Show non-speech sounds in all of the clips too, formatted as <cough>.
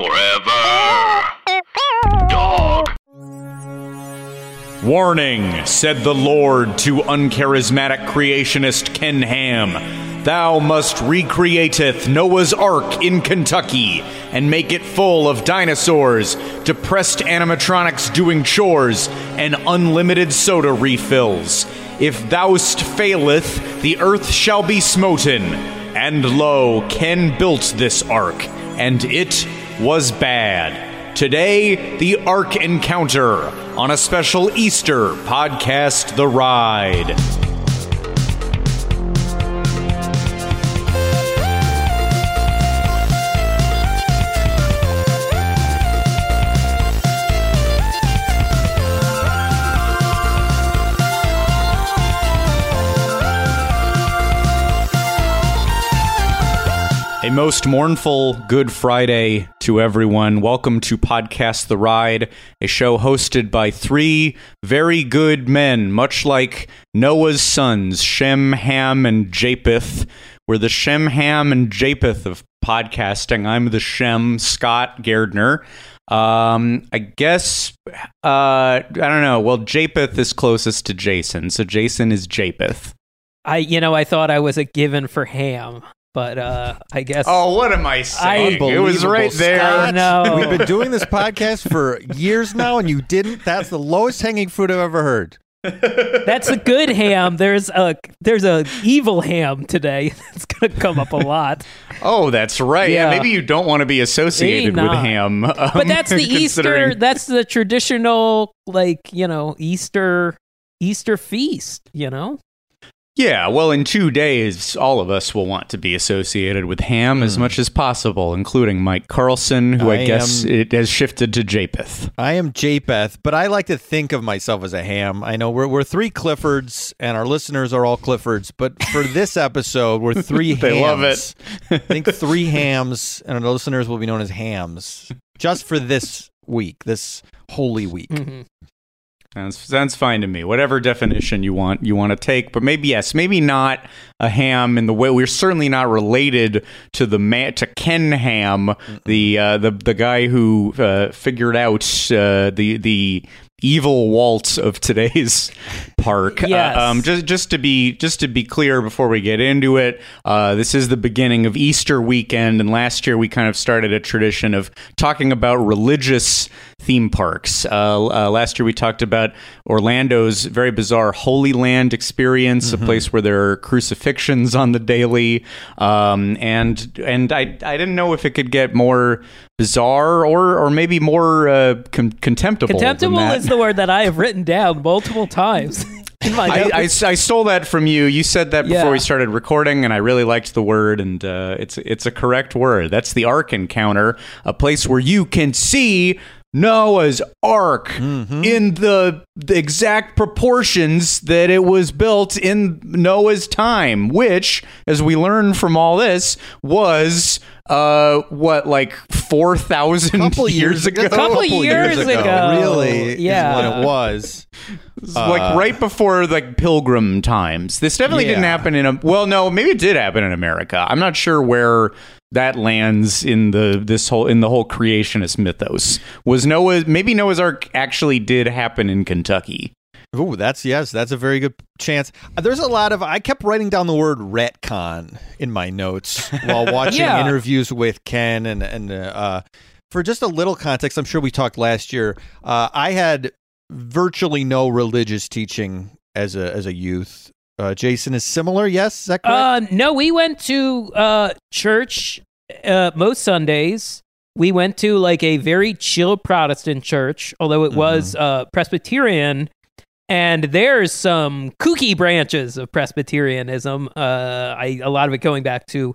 Forever. Dog. Warning, said the Lord to uncharismatic creationist Ken Ham. Thou must recreateth Noah's Ark in Kentucky and make it full of dinosaurs, depressed animatronics doing chores, and unlimited soda refills. If thou'st faileth, the earth shall be smoten. And lo, Ken built this ark, and it was bad. Today, the Ark Encounter on a special Easter podcast, The Ride. Most mournful Good Friday to everyone. Welcome to Podcast The Ride, a show hosted by three very good men, much like Noah's sons, Shem, Ham, and Japheth. We're the Shem, Ham, and Japheth of podcasting. I'm the Shem, Scott Gairdner. Um, I guess, uh, I don't know. Well, Japheth is closest to Jason, so Jason is Japheth. I, you know, I thought I was a given for ham, but uh, I guess. Oh, what am I saying? it was right there. I know. We've been doing this podcast for years now, and you didn't. That's the lowest hanging fruit I've ever heard. That's a good ham. There's a there's a evil ham today. <laughs> That's gonna come up a lot. Oh, that's right. Yeah. Yeah. maybe you don't want to be associated with ham. um, But that's the <laughs> Easter. That's the traditional, like you know, Easter Easter feast. You know. Yeah, well, in two days, all of us will want to be associated with ham as much as possible, including Mike Carlson, who I, I guess am- it has shifted to Japheth. I am Japheth, but I like to think of myself as a ham. I know we're, we're three Cliffords, and our listeners are all Cliffords, but for this <laughs> episode, we're three hams. They love it. I think three hams, and our listeners will be known as hams just for this week, this holy week. Mhm. Sounds, sounds fine to me. Whatever definition you want you want to take, but maybe yes, maybe not a ham in the way we're certainly not related to the man to Ken Ham, the uh, the the guy who uh, figured out uh, the the evil waltz of today's park. Yes. Uh, um, just just to be just to be clear before we get into it, uh, this is the beginning of Easter weekend, and last year we kind of started a tradition of talking about religious theme parks. Uh, uh, last year we talked about Orlando's very bizarre Holy Land experience, a place where there are crucifixions on the daily, um, and and I I didn't know if it could get more bizarre or or maybe more uh, con- contemptible. Contemptible is the word that I have written down multiple times <laughs> in my I. I, I stole that from you. You said that before Yeah. we started recording, and I really liked the word, and uh, it's it's a correct word. That's the Ark Encounter, a place where you can see Noah's Ark in the, the exact proportions that it was built in Noah's time, which, as we learn from all this, was uh what like four thousand Couple <laughs> years ago. A couple years ago. really, Yeah. is when it was. like right before like pilgrim times. This definitely didn't happen in a well, no, maybe it did happen in America. I'm not sure where that lands in the this whole in the whole creationist mythos. Was Noah maybe Noah's Ark actually did happen in Kentucky? Ooh, that's yes, that's a very good chance. There's a lot of I kept writing down the word retcon in my notes <laughs> while watching Yeah. interviews with Ken and and uh, for just a little context, I'm sure we talked last year. Uh, I had virtually no religious teaching as a as a youth. Uh, Jason is similar, yes, is that correct? Uh, no, we went to uh, church uh, most Sundays. We went to like a very chill Protestant church, although it was uh, Presbyterian. And there's some kooky branches of Presbyterianism. Uh, I, a lot of it going back to,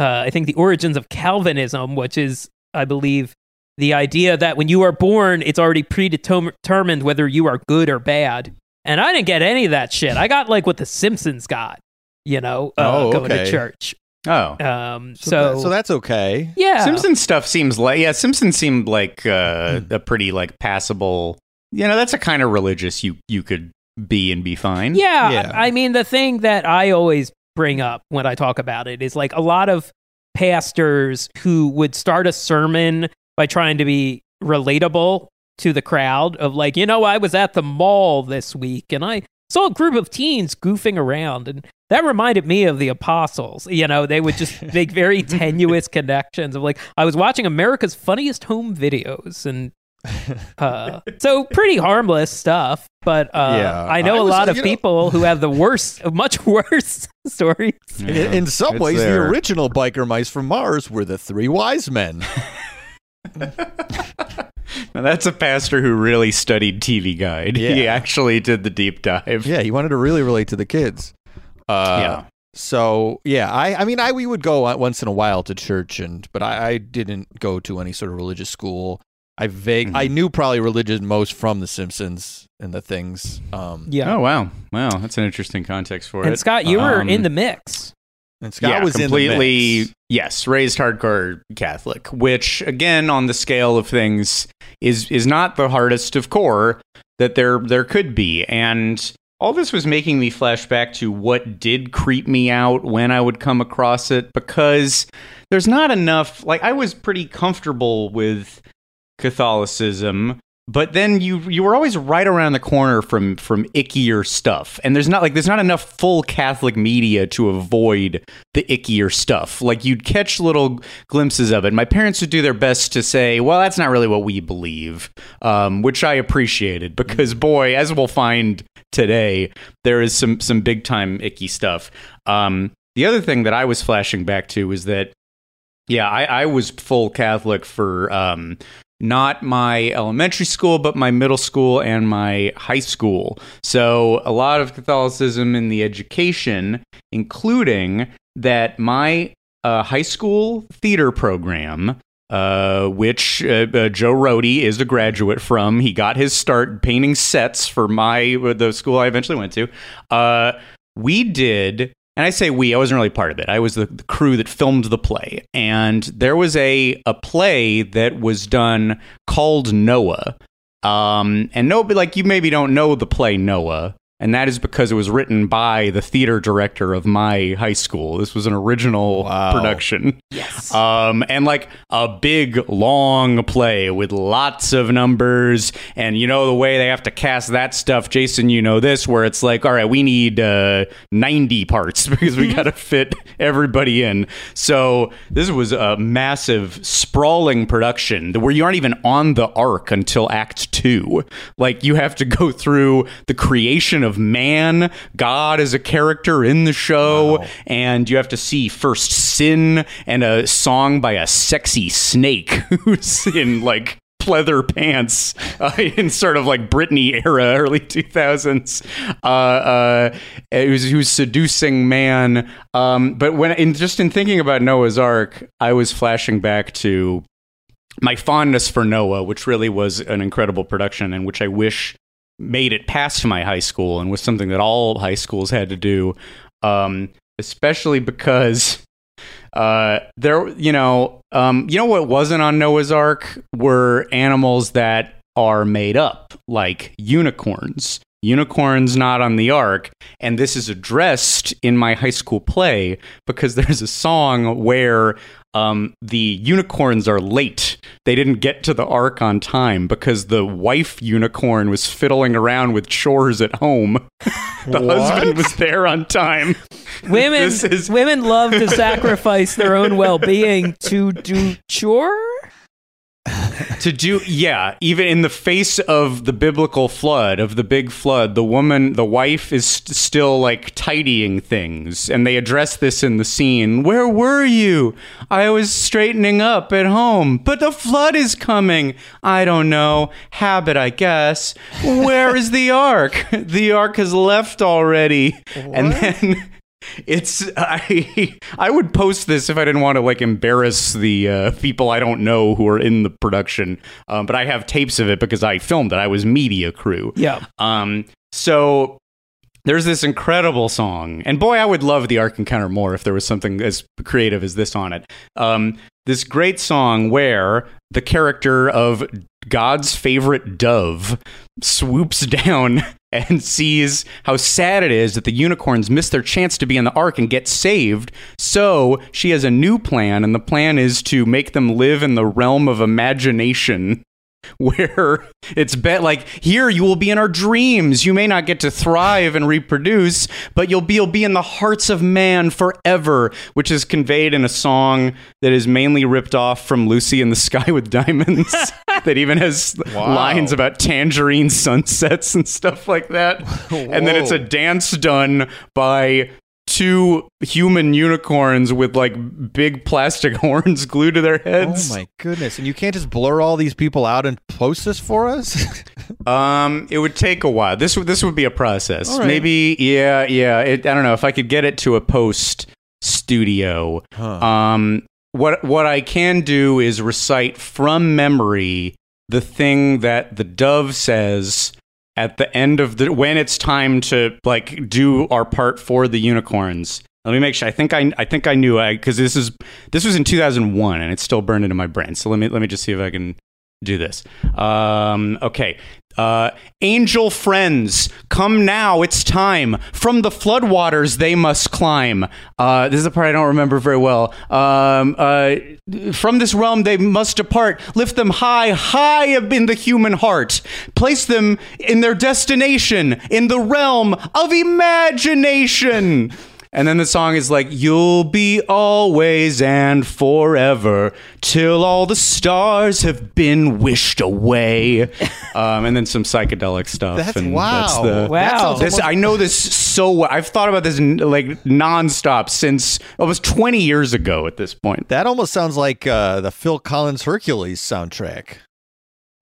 uh, I think, the origins of Calvinism, which is, I believe, the idea that when you are born, it's already predetermined whether you are good or bad. And I didn't get any of that shit. I got like what the Simpsons got, you know, uh, Oh, going to church. Oh. Um, so, so, that- so that's okay. yeah, Simpson stuff seems like yeah, Simpson seemed like uh, Hmm. a pretty like passable. You know, that's a kind of religious you you could be and be fine. yeah. Yeah. I mean, the thing that I always bring up when I talk about it is like a lot of pastors who would start a sermon by trying to be relatable to the crowd of like, you know, I was at the mall this week and I saw a group of teens goofing around and that reminded me of the apostles. You know, they would just make very <laughs> tenuous connections of like I was watching America's funniest home videos and <laughs> uh, so pretty harmless stuff, but uh, Yeah, I know I a was- lot of you know- people who have the worst, <laughs> much worse stories. In, in some ways, there. the original biker mice from Mars were the three wise men. Now, that's a pastor who really studied TV Guide. He actually did the deep dive. yeah, he wanted to really relate to the kids. Uh, Yeah. So yeah, I I mean I we would go once in a while to church and but I, I didn't go to any sort of religious school. I vague Mhm. I knew probably religion most from The Simpsons and the things. Um, Yeah. Oh wow, wow, that's an interesting context for it. and Scott, you were Um, in the mix. and Scott yeah, was completely. in the mix. Yes, raised hardcore Catholic, which again, on the scale of things, is is not the hardest of core that there there could be, and all this was making me flash back to what did creep me out when I would come across it because there's not enough. Like I was pretty comfortable with Catholicism. But then you you were always right around the corner from from ickier stuff, and there's not like there's not enough full Catholic media to avoid the ickier stuff. Like you'd catch little glimpses of it. My parents would do their best to say, "Well, that's not really what we believe," um, which I appreciated <laughs> because, boy, as we'll find today, there is some some big time icky stuff. Um, the other thing that I was flashing back to is that, yeah, I, I was full Catholic for. Um, not my elementary school, but my middle school and my high school. So a lot of Catholicism in the education, including that my uh, high school theater program. Uh, which uh, uh, Joe Rohde is a graduate from. He got his start painting sets for my the school I eventually went to. Uh, we did and I say we, I wasn't really part of it. I was the, the crew that filmed the play. And there was a, a play that was done called Noah. Um, and no, like you maybe don't know the play Noah. And that is because it was written by the theater director of my high school. This was an original Wow. production. Yes. Um, and like a big long play with lots of numbers, and you know the way they have to cast that stuff, Jason. You know this, where it's like, all right, we need uh, ninety parts <laughs> because we got to fit everybody in. So this was a massive, sprawling production where you aren't even on the ark until Act Two. Like you have to go through the creation of man, God is a character in the show, and you have to see first sin and a song by a sexy snake <laughs> who's in like pleather pants uh, <laughs> in sort of like Britney era, <laughs> early 2000s. Uh, uh, who's, who's seducing man. Um, but when in just in thinking about Noah's Ark, I was flashing back to my fondness for Noah, which really was an incredible production and which I wish made it past my high school and was something that all high schools had to do. Um, especially because uh, there, you know, um, you know what wasn't on Noah's Ark were animals that are made up, like unicorns. Unicorns not on the ark, and this is addressed in my high school play because <laughs> there's a song where um, the unicorns are late. They didn't get to the ark on time because the wife unicorn was fiddling around with chores at home. <laughs> the husband was there on time. <laughs> women is- women love to sacrifice their own well-being to do chore. <laughs> to do yeah even in the face of the biblical flood of the big flood the woman the wife is st- still like tidying things. And they address this in the scene. Where were you? I was straightening up at home but the flood is coming. I don't know. Habit i guess. Where is the ark? <laughs> The ark has left already. And then it's I I would post this if I didn't want to like embarrass the uh, people I don't know who are in the production. Um, but I have tapes of it because I filmed it. I was media crew. Yeah. Um. So there's this incredible song, and boy, I would love the Ark Encounter more if there was something as creative as this on it. Um. This great song where the character of God's favorite dove swoops <laughs> down and sees how sad it is that the unicorns missed their chance to be in the ark and get saved. So she has a new plan, and the plan is to make them live in the realm of imagination. <laughs> Where it's bet like here you will be in our dreams. You may not get to thrive and reproduce, but you'll be you'll be in the hearts of man forever, which is conveyed in a song that is mainly ripped off from Lucy in the Sky with Diamonds. <laughs> that even has Wow. lines about tangerine sunsets and stuff like that. <laughs> and then it's a dance done by two human unicorns with like big plastic <laughs> horns glued to their heads. Oh my goodness! And you can't just blur all these people out and post this for us. <laughs> Um, it would take a while. This would this would be a process. Right. Maybe, yeah, yeah. It, I don't know if I could get it to a post studio. Huh. Um, what what I can do is recite from memory the thing that the dove says at the end of the when it's time to like do our part for the unicorns. Let me make sure. I think I I think I knew I because this is this was in 2001 and it's still burned into my brain. So let me let me just see if I can do this. Um, okay. Uh, angel friends, come now, it's time. From the floodwaters they must climb. Uh, this is the part I don't remember very well. Um, uh, from this realm they must depart. Lift them high, high up in the human heart. Place them in their destination, in the realm of imagination. And then the song is like, You'll be always and forever till all the stars have been wished away. <laughs> um, and then some psychedelic stuff. That's and wow. That's the, Wow. This, I know this so well. I've thought about this like nonstop since almost 20 years ago at this point. that almost sounds like uh, the Phil Collins Hercules soundtrack.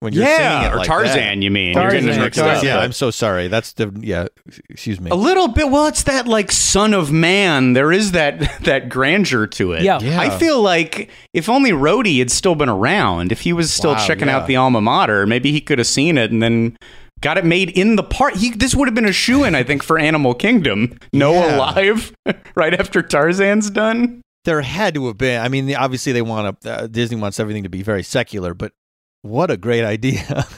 When you're singing yeah, it or like Tarzan, that. you mean. Tarzan, You're getting mixed Tarzan. up. Yeah, I'm so sorry. That's the yeah. Excuse me. A little bit. Well, it's that like son of man. There is that <laughs> that grandeur to it. Yeah. Yeah. I feel like if only Rohde had still been around, if he was still Wow, checking yeah. out the alma mater, maybe he could have seen it and then got it made in the part. He this would have been a shoe in, I think, for Animal Kingdom. <laughs> Noah Yeah. live <laughs> right after Tarzan's done. there had to have been. I mean, obviously they want to. Uh, Disney wants everything to be very secular, but what a great idea! <laughs>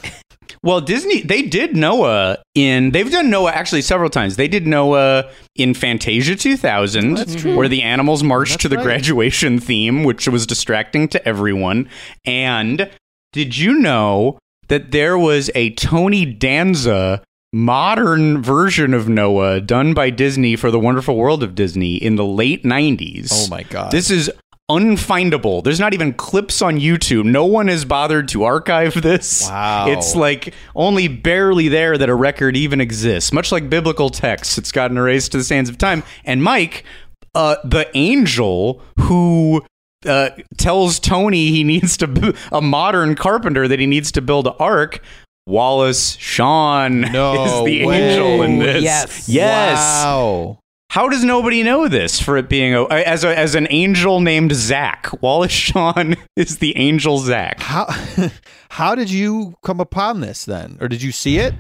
Well, Disney they did Noah in they've done Noah actually several times. They did Noah in Fantasia 2000 That's true. where the animals marched That's to the right. graduation theme which was distracting to everyone. And did you know that there was a Tony Danza modern version of Noah done by Disney for the Wonderful World of Disney in the late 90s? oh my god! This is unfindable. There's not even clips on YouTube. No one has bothered to archive this. Wow. It's like only barely there that a record even exists. Much like biblical texts, it's gotten erased to the sands of time. And Mike, uh, the angel who uh, tells Tony he needs to b- a modern carpenter that he needs to build an ark. Wallace Shawn <laughs> No is the way. angel in this. Yes. Yes. Wow. How does nobody know this for it being a, as a, as an angel named Zach? Wallace Shawn <laughs> is the angel Zach. How <laughs> how did you come upon this then, or did you see it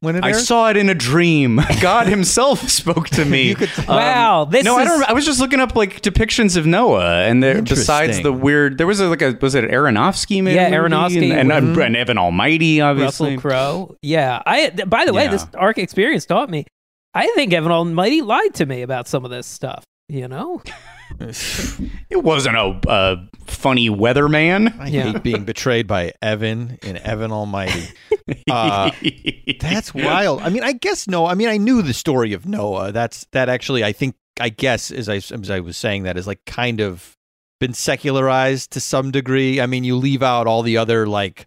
when it I aired? saw it in a dream. <laughs> God Himself spoke to me. You could- Um, Wow, this no, I don't. I was just looking up like depictions of Noah, and there, besides the weird, there was a, like a was it Aronofsky movie? Yeah, Aronofsky and, and, with- and Evan Almighty, obviously. Russell Crowe. Yeah. I. By the way, Yeah. this Ark experience taught me. I think Evan Almighty lied to me about some of this stuff. You know. <laughs> It wasn't a, a funny weatherman. I Yeah. hate being betrayed by Evan and Evan Almighty. Uh, <laughs> That's wild. I mean, I guess no. I mean, I knew the story of Noah. That's that actually. I think. I guess as I as I was saying that is like kind of been secularized to some degree. I mean, you leave out all the other like.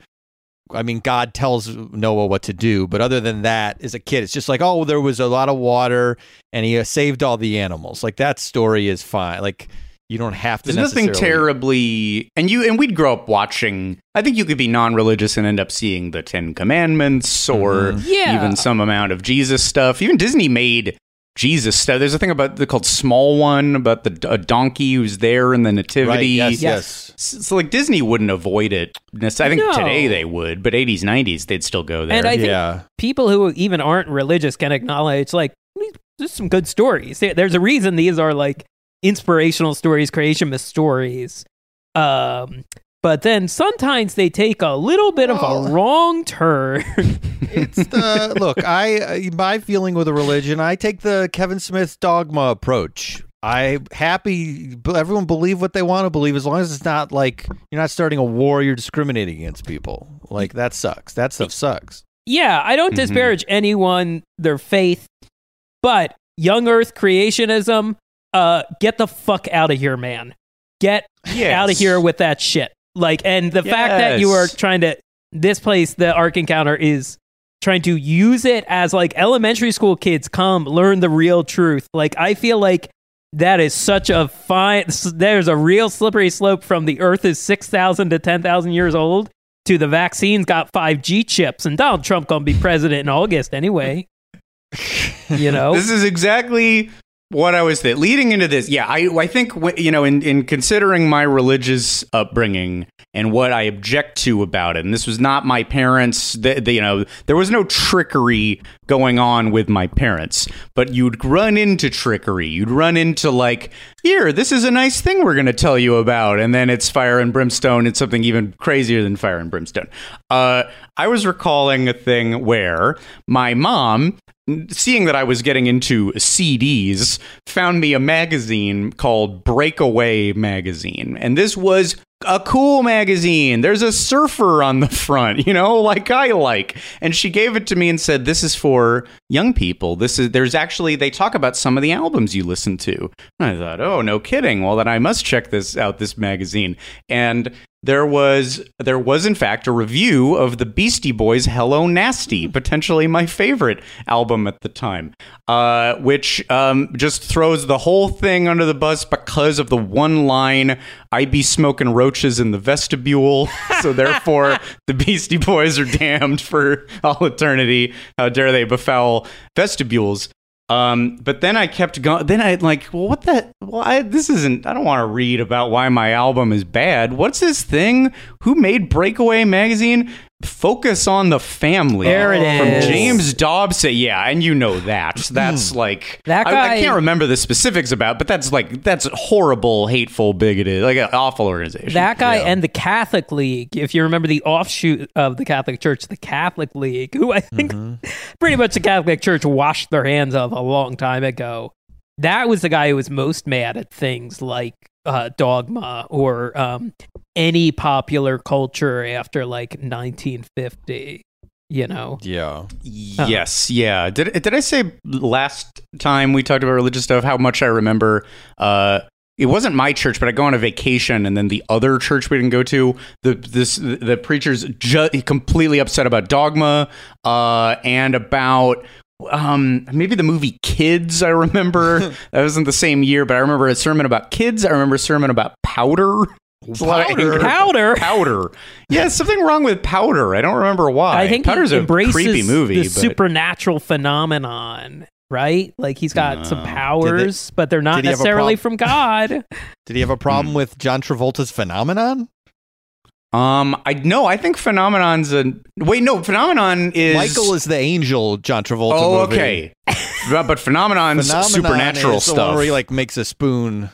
I mean, God tells Noah what to do, but other than that, as a kid, it's just like, oh, there was a lot of water, and he uh, saved all the animals. Like that story is fine. Like you don't have to. There's nothing terribly, and you and we'd grow up watching. I think you could be non-religious and end up seeing the Ten Commandments or Mhm. Yeah. even some amount of Jesus stuff. Even Disney made Jesus stuff. There's a thing about the called Small One about the a donkey who's there in the Right? nativity. Yes. Yes. Yes. So like Disney wouldn't avoid it. I think No. today they would, but 80s, 90s they'd still go there. And I think Yeah. people who even aren't religious can acknowledge like there's some good stories. There's a reason these are like inspirational stories, creation myth stories. Um, but then sometimes they take a little bit of a wrong turn. <laughs> It's the look. I uh, my feeling with a religion. I take the Kevin Smith dogma approach. I happy everyone believe what they want to believe as long as it's not like you're not starting a war. You're discriminating against people. Like that sucks. That stuff sucks. yeah, I don't Mhm. disparage anyone, their faith, but young earth creationism, uh, get the fuck out of here, man. Get Yes. out of here with that shit. Like, and the fact that you are trying to, this place, the Ark Encounter, is trying to use it as like elementary school kids come learn the real truth. Like, I feel like that is such a fine, there's a real slippery slope from the earth is 6,000 to 10,000 years old to the vaccines got 5G chips and Donald Trump to be president in August anyway. <laughs> you know? This is exactly what I was th- leading into this. Yeah, I I think you know in in considering my religious upbringing and what I object to about it, and this was not my parents. The, the, you know, there was no trickery going on with my parents, but you'd run into trickery. You'd run into like, here, this is a nice thing we're going to tell you about, and then it's fire and brimstone. It's something even crazier than fire and brimstone. Uh, I was recalling a thing where my mom seeing that I was getting into CDs, found me a magazine called Breakaway Magazine. And this was a cool magazine. There's a surfer on the front, you know, <laughs> like I like. And she gave it to me and said, This is for young people. This is there's actually they talk about some of the albums you listen to. And I thought, oh no kidding. Well then I must check this out, this magazine. And there was there was in fact a review of the Beastie Boys "Hello Nasty," potentially my favorite album at the time, uh, which um, just throws the whole thing under the bus because of the one line "I be smoking roaches in the vestibule," <laughs> so therefore <laughs> the Beastie Boys are damned for all eternity. How dare they befoul vestibules? Um, but then I kept going. Then I like, well, what the? Well, this isn't. I don't want to read about why my album is bad. What's this thing? Who made Breakaway magazine? Focus on the family. There it from is. James Dobson. Yeah, and you know that. That's like That I- I, guy- can't remember the specifics about, but that's like that's horrible, hateful, bigoted, like an awful organization. That guy Yeah. and the Catholic League, if you remember the offshoot of the Catholic Church, the Catholic League, who I think Mm-hmm. pretty much the Catholic Church washed their hands of a long time ago. That was the guy who was most mad at things like uh, dogma or um, any popular culture after like 1950. You know, Yeah. Yes, yeah. Did did I say last time we talked about religious stuff how much I remember? Uh, it wasn't my church, but I go on a vacation, and then the other church we didn't go to, the this the preacher's ju- completely upset about dogma, uh, and about um maybe the movie Kids. I remember <laughs> that wasn't the same year, but I remember a sermon about kids. I remember a sermon about powder. It's a lot of Powder? Powder? powder. Yeah, something wrong with powder. I don't remember why. I think powder's he a creepy movie. the but- supernatural phenomenon. Right, like he's got some No. powers, but they're not did he have a necessarily from God. <laughs> <laughs> Did he have a problem Hmm. with John Travolta's phenomenon? Um, I no, I think Phenomenon's a wait. No, Phenomenon is Michael is the angel John Travolta Oh, movie. okay. but, <laughs> but Phenomenon's Phenomenon supernatural is the stuff. one where he like makes a spoon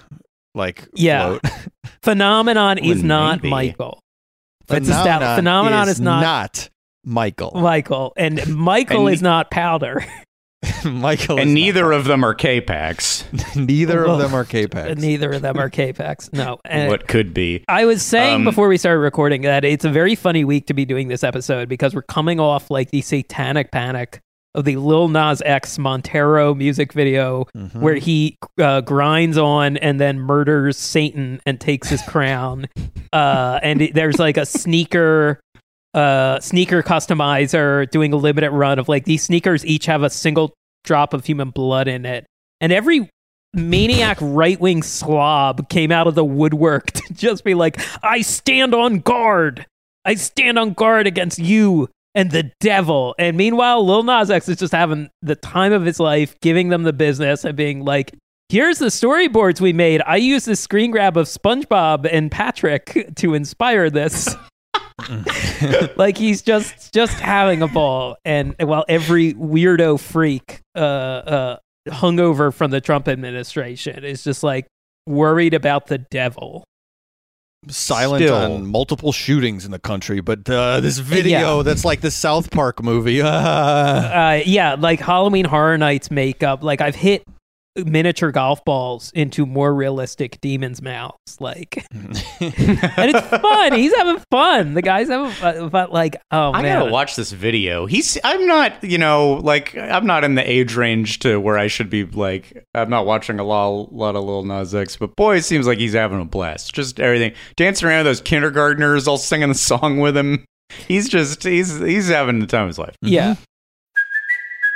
like Yeah. float. <laughs> Phenomenon is Well, not maybe. Michael. It's a stout- phenomenon is not- Michael. Michael, and <laughs> Michael And is not powder. <laughs> Michael is and not- neither of them are K-Pax. neither of them are K-Pax. Neither of them are K-Pax. No. And what could be? I was saying Um, before we started recording that it's a very funny week to be doing this episode because we're coming off like the satanic panic of the Lil Nas X Montero music video Mhm. where he uh, grinds on and then murders Satan and takes his <laughs> crown. Uh, and it- there's like a sneaker uh sneaker customizer doing a limited run of like these sneakers each have a single drop of human blood in it and every maniac <laughs> right-wing slob came out of the woodwork <laughs> to just be like i stand on guard i stand on guard against you and the devil. And meanwhile lil nas x is just having the time of his life giving them the business and being like here's the storyboards we made. I used this screen grab of spongebob and patrick to inspire this. <laughs> Like he's just just having a ball. And while every weirdo freak uh uh hungover from the trump administration is just like worried about the devil silent Still. on multiple shootings in the country, but uh, this video Yeah. that's like the South Park movie. Uh, <laughs> uh, yeah, like Halloween Horror Nights makeup. Like I've hit miniature golf balls into more realistic demons' mouths. Like, <laughs> and it's <laughs> fun. He's having fun. The guy's having fun. But like, oh I man, gotta watch this video. He's. I'm not. You know, like I'm not in the age range to where I should be. Like I'm not watching a lot, lot of Lil Nas X, but boy, it seems like he's having a blast. Just everything, dancing around with those kindergartners, all singing the song with him. He's just. He's. He's having the time of his life. yeah. Mm-hmm.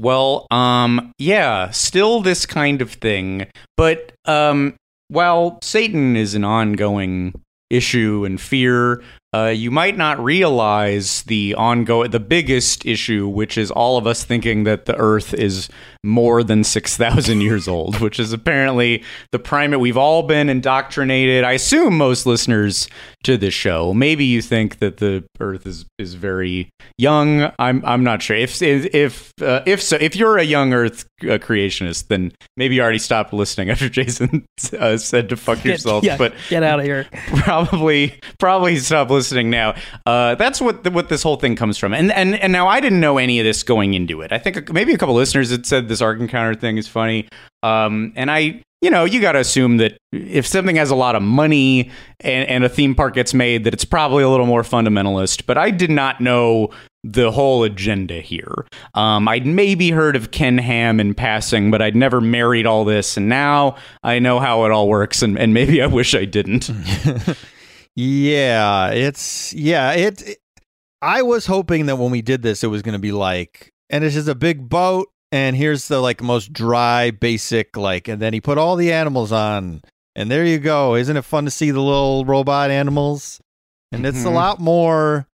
Well, um, yeah, still this kind of thing, but um, while Satan is an ongoing issue and fear, uh, you might not realize the ongoing, the biggest issue, which is all of us thinking that the Earth is more than six thousand <laughs> years old, which is apparently the primate. We've all been indoctrinated. I assume most listeners to this show. Maybe you think that the Earth is is very young. I'm I'm not sure. If if if, uh, if so, if you're a young Earth uh, creationist, then maybe you already stopped listening after <laughs> Jason uh, said to fuck Get, yourself. yeah, But get out of here. <laughs> probably probably stop listening now. Uh, that's what the, what this whole thing comes from. And and and now I didn't know any of this going into it. I think maybe a couple listeners had said this Ark Encounter thing is funny. Um, and I. You know, you got to assume that if something has a lot of money and, and a theme park gets made, that it's probably a little more fundamentalist. But I did not know the whole agenda here. Um, I'd maybe heard of Ken Ham in passing, but I'd never married all this. And now I know how it all works, and, and maybe I wish I didn't. <laughs> yeah, it's yeah. It, it- I was hoping that when we did this, it was going to be like, and it's just a big boat, and here's the like most dry, basic like, and then he put all the animals on, and there you go. Isn't it fun to see the little robot animals? And it's a Mhm. lot more.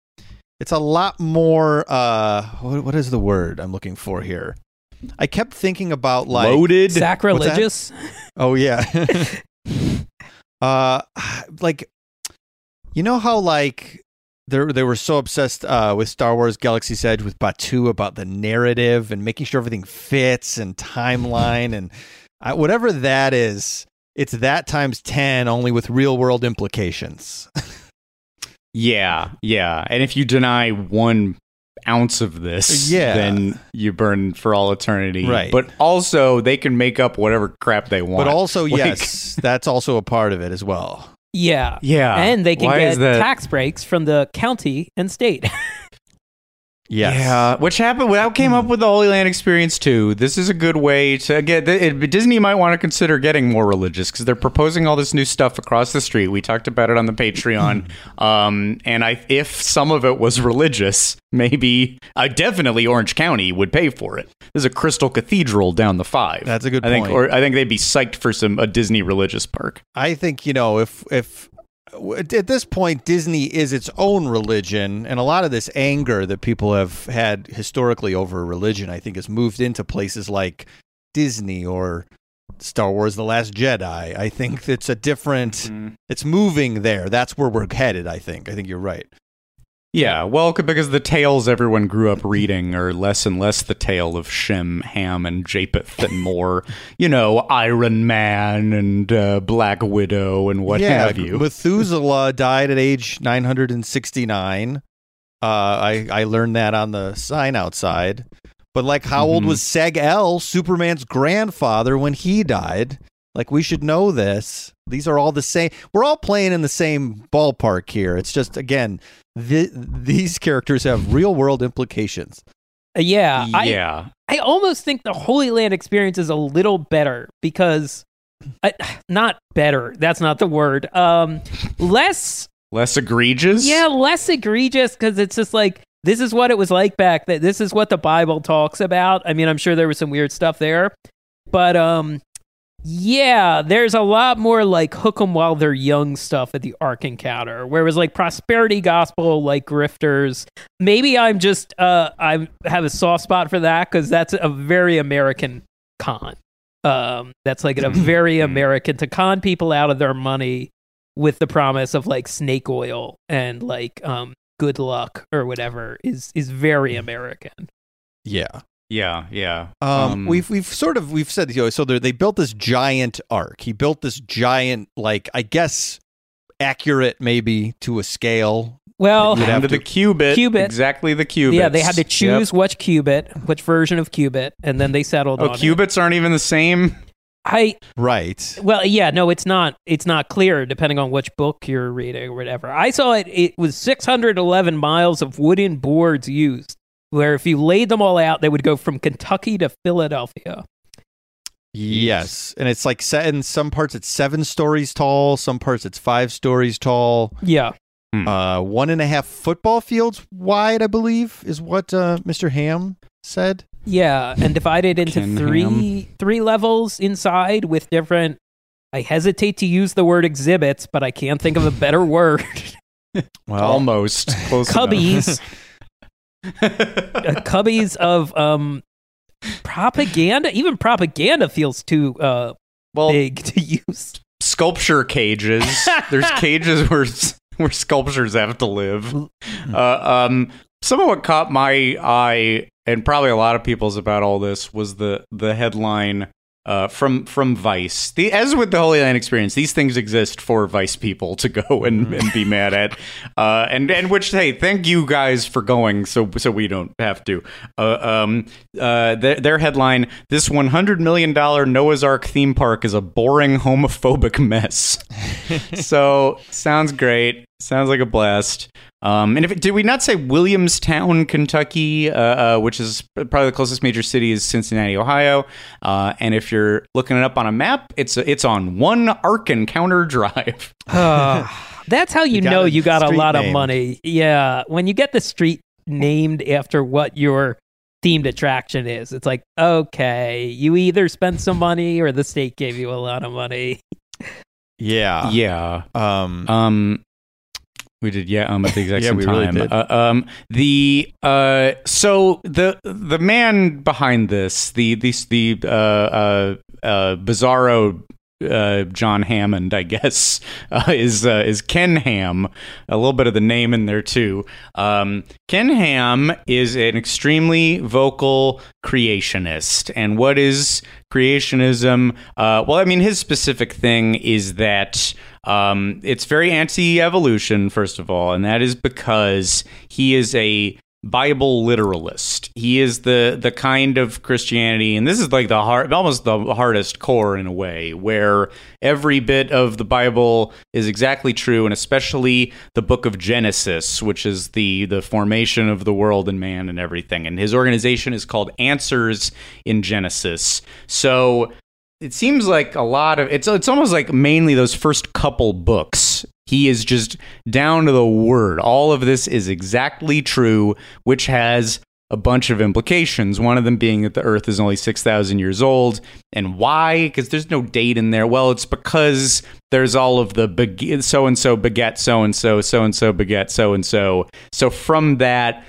It's a lot more. uh what, what is the word I'm looking for here? I kept thinking about like Loaded. Sacrilegious. Oh yeah. <laughs> uh <sighs> like you know how like they they were so obsessed uh with Star Wars Galaxy's Edge with Batuu about the narrative and making sure everything fits and timeline and uh, whatever that is it's that times 10 only with real world implications. Yeah, yeah. And if you deny one ounce of this, Yeah. then you burn for all eternity. Right. But also, they can make up whatever crap they want. but also <laughs> Like- yes, that's also a part of it as well. Yeah. yeah. and they can Why get is that? tax breaks from the county and state. <laughs> Yes. Yeah, which happened. That came up with the Holy Land experience too. This is a good way to get. It, Disney might want to consider getting more religious because they're proposing all this new stuff across the street. We talked about it on the Patreon, <laughs> um, and I, if some of it was religious, maybe uh, definitely Orange County would pay for it. There's a Crystal Cathedral down the five. That's a good I think, point. or I think they'd be psyched for some a Disney religious park. I think you know if if at this point Disney is its own religion, and a lot of this anger that people have had historically over religion, I think, has moved into places like Disney or Star Wars: The Last Jedi. I think it's a different. Mm-hmm. It's moving there. That's where we're headed. I think. I think you're right. Yeah, well, because the tales everyone grew up reading are less and less the tale of Shem, Ham, and Japheth, and more, <laughs> you know, Iron Man and uh, Black Widow and what yeah, have you. Methuselah died at age 969. Uh, I I learned that on the sign outside. But like, how old Mhm. was Seg-El, Superman's grandfather, when he died? Like, we should know this. These are all the same. We're all playing in the same ballpark here. It's just again, th- these characters have real world implications. Uh, yeah, I, yeah, I almost think the Holy Land experience is a little better because, I, not better. That's not the word. Um, less, less egregious. yeah, less egregious because it's just like this is what it was like back then. This is what the Bible talks about. I mean, I'm sure there was some weird stuff there, but um, Yeah, there's a lot more like hook 'em while they're young stuff at the Ark Encounter. Whereas like prosperity gospel, like grifters, maybe I'm just uh I have a soft spot for that because that's a very American con. Um, that's like a <clears throat> very American to con people out of their money with the promise of like snake oil and like um good luck or whatever is is very American. Yeah. Yeah, yeah. Um, we've we've sort of we've said you know so they they built this giant ark. He built this giant like I guess accurate maybe to a scale. Well, You'd down have to to- the cubit, Cubit. exactly the cubit. yeah, they had to choose which cubit, which version of cubit, and then they settled Oh, on it. cubits aren't even the same. I Right. well, yeah, no, it's not. It's not clear depending on which book you're reading or whatever. I saw it. It was 611 miles of wooden boards used. Where if you laid them all out, they would go from Kentucky to Philadelphia. Yes, and it's like set in some parts it's seven stories tall, some parts it's five stories tall. Yeah, Uh, one and a half football fields wide, I believe, is what uh, Mr. Ham said. yeah, and divided into Ken three Ham. three levels inside with different. I hesitate to use the word exhibits, but I can't think of a better <laughs> word. Well, Almost close enough. Cubbies, <laughs> <laughs> cubbies of um propaganda. Even propaganda feels too uh well, big to use. sculpture cages. There's <laughs> cages where where sculptures have to live. Uh, um, some of what caught my eye, and probably a lot of people's about all this, was the the headline. Uh, from from Vice, the as with the Holy Land experience, these things exist for Vice people to go and, and be mad at, uh, and and which hey, thank you guys for going, so so we don't have to. Uh, um, uh, their, their headline: This one hundred million dollar Noah's Ark theme park is a boring homophobic mess. <laughs> so sounds great. Sounds like a blast. Um, and if did we not say Williamstown, Kentucky, uh, uh, which is probably the closest major city is Cincinnati, Ohio. Uh, and if you're looking it up on a map, it's it's on one Ark Encounter Drive. <laughs> That's how you, got know you got a street lot of money. Yeah, when you get the street named after what your themed attraction is, it's like okay, you either spent some money or the state gave you a lot of money. yeah. yeah. Um, Um, we did, yeah, um, at the exact <laughs> Yeah, same we really time. did. Uh, um, the uh, so the the man behind this, the the the uh, uh, uh, Bizarro. Uh, John Hammond, I guess, <laughs> uh, is uh, is Ken Ham. A little bit of the name in there too. Um, Ken Ham is an extremely vocal creationist, and what is creationism? Uh, well, I mean, his specific thing is that um, it's very anti-evolution, first of all, and that is because he is a Bible literalist. He is the the kind of Christianity, and this is like the hard, almost the hardest core in a way, where every bit of the Bible is exactly true, and especially the Book of Genesis, which is the the formation of the world and man and everything. And his organization is called Answers in Genesis. So it seems like a lot of it's it's almost like mainly those first couple books. He is just down to the word. All of this is exactly true, which has a bunch of implications. One of them being that the Earth is only 6,000 years old. And why? Because there's no date in there. Well, it's because there's all of the so and so beget so and so, so and so beget so and so. So from that,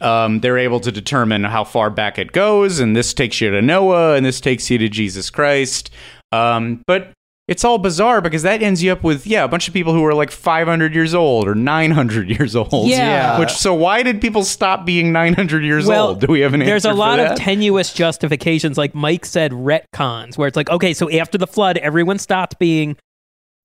um, they're able to determine how far back it goes, and this takes you to Noah, and this takes you to Jesus Christ. Um, but it's all bizarre because that ends you up with yeah a bunch of people who are like 500 years old or 900 <laughs> years old. Yeah. Which so why did people stop being 900 years well, old? Do we have an There's a lot of tenuous justifications, like Mike said, retcons, where it's like, okay, so after the flood, everyone stopped being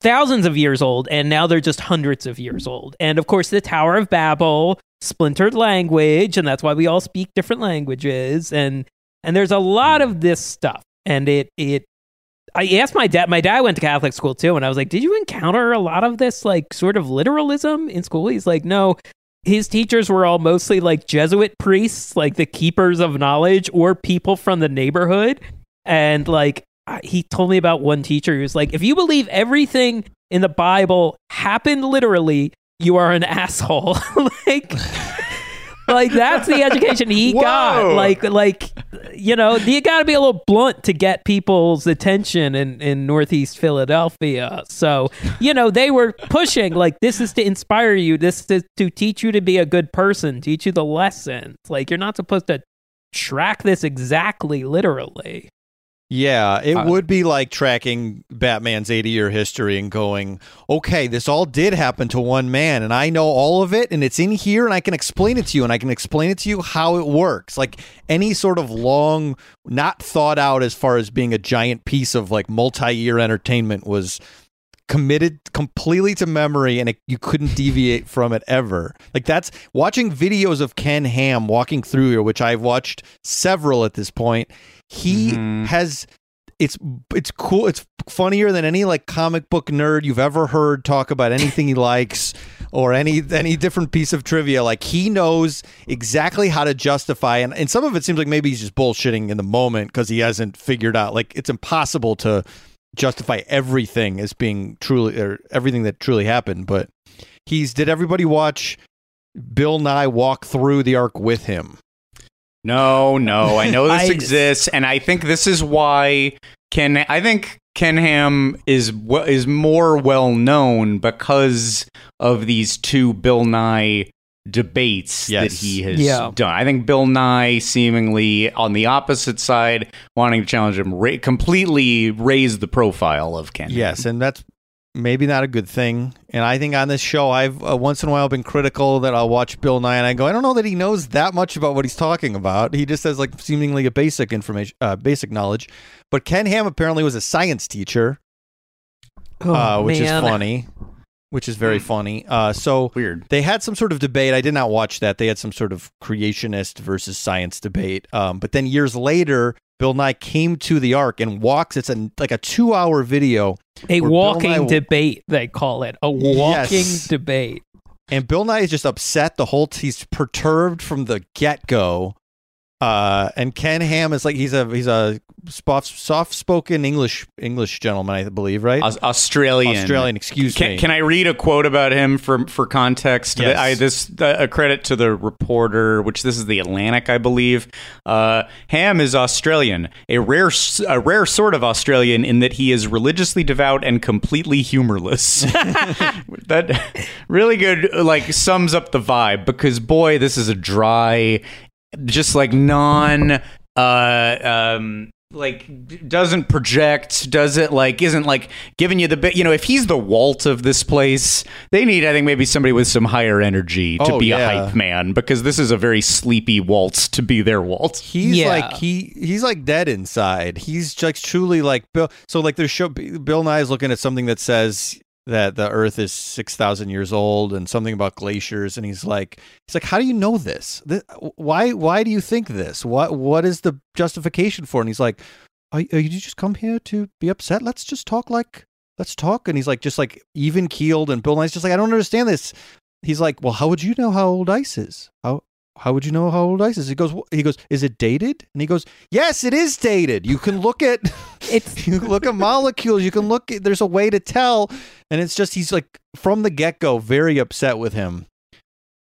thousands of years old, and now they're just hundreds of years old. And of course, the Tower of Babel splintered language, and that's why we all speak different languages. And and there's a lot of this stuff, and it it. I asked my dad. My dad went to Catholic school too, and I was like, "Did you encounter a lot of this, like, sort of literalism in school?" He's like, "No, his teachers were all mostly like Jesuit priests, like the keepers of knowledge, or people from the neighborhood. And like he told me about one teacher who was like, if you believe everything in the Bible happened literally, you are an <laughs> asshole. <laughs> like, like that's the education he got. Like, like you know, you got to be a little blunt to get people's attention in, in Northeast Philadelphia. So, you know, they were pushing like this is to inspire you, this is to teach you to be a good person, teach you the lessons. Like you're not supposed to track this exactly literally. Yeah, it Uh, would be like tracking Batman's 80 year history and going, okay, this all did happen to one man, and I know all of it, and it's in here, and I can explain it to you, and I can explain it to you how it works. Like any sort of long, not thought out as far as being a giant piece of like multi year entertainment was committed completely to memory and it, you couldn't deviate from it ever. Like that's watching videos of Ken Ham walking through here, which I've watched several at this point. He Mhm. has it's it's cool. It's funnier than any like comic book nerd you've ever heard talk about anything he <laughs> likes or any any different piece of trivia. Like he knows exactly how to justify, and and some of it seems like maybe he's just bullshitting in the moment because he hasn't figured out. Like it's impossible to justify everything as being truly or everything that truly happened. But he's did everybody watch Bill Nye walk through the ark with him? No, no, I know this <laughs> I- exists, and I think this is why Ken. I think Ken Ham is is more well known because of these two Bill Nye debates that he has Yeah. done. I think Bill Nye seemingly on the opposite side, wanting to challenge him, ra- completely raised the profile of Ken. Ham. Yes, and that's maybe not a good thing. And I think on this show, I've uh, once in a while been critical that I'll watch Bill Nye and I go, I don't know that he knows that much about what he's talking about. He just has like seemingly a basic information, uh, basic knowledge. But Ken Ham apparently was a science teacher, Oh, uh, which man. is funny. Which is very funny. Uh, so weird. they had some sort of debate. I did not watch that. They had some sort of creationist versus science debate. Um, but then years later, Bill Nye came to the Ark and walks. It's a like a two hour video A walking Nye- debate, they call it. A walking Yes. debate. And Bill Nye is just upset the whole. he's perturbed from the get go. Uh, and Ken Ham is like he's a he's a soft spoken English English gentleman, I believe, right? Australian. Australian. Excuse Can, me. can I read a quote about him for for context? Yes. I, this uh, a credit to the reporter, which this is the Atlantic, I believe. Uh, Ham is Australian, a rare a rare sort of Australian in that he is religiously devout and completely humorless. <laughs> that really good, like sums up the vibe because boy, this is a dry, just like non. Uh, um, like doesn't project does it like isn't like giving you the bit you know if he's the walt of this place they need i think maybe somebody with some higher energy to Oh, be yeah. a hype man because this is a very sleepy waltz to be their walt He's Yeah. like he he's like dead inside. He's like truly like Bill. So like there's show Bill Nye is looking at something that says that the Earth is six thousand years old and something about glaciers, and he's like he's like, how do you know this? Th- why why do you think this? What what is the justification for? And he's like, are, are you just come here to be upset? Let's just talk like let's talk. And he's like just like even keeled, and Bill Nye's just like I don't understand this. He's like, well, how would you know how old ice is? How how would you know how old ice is? He goes, he goes, is it dated? And he goes, yes, it is dated. You can look at, <laughs> It's you look at molecules. You can look. At, there's a way to tell, and it's just he's like from the get go very upset with him,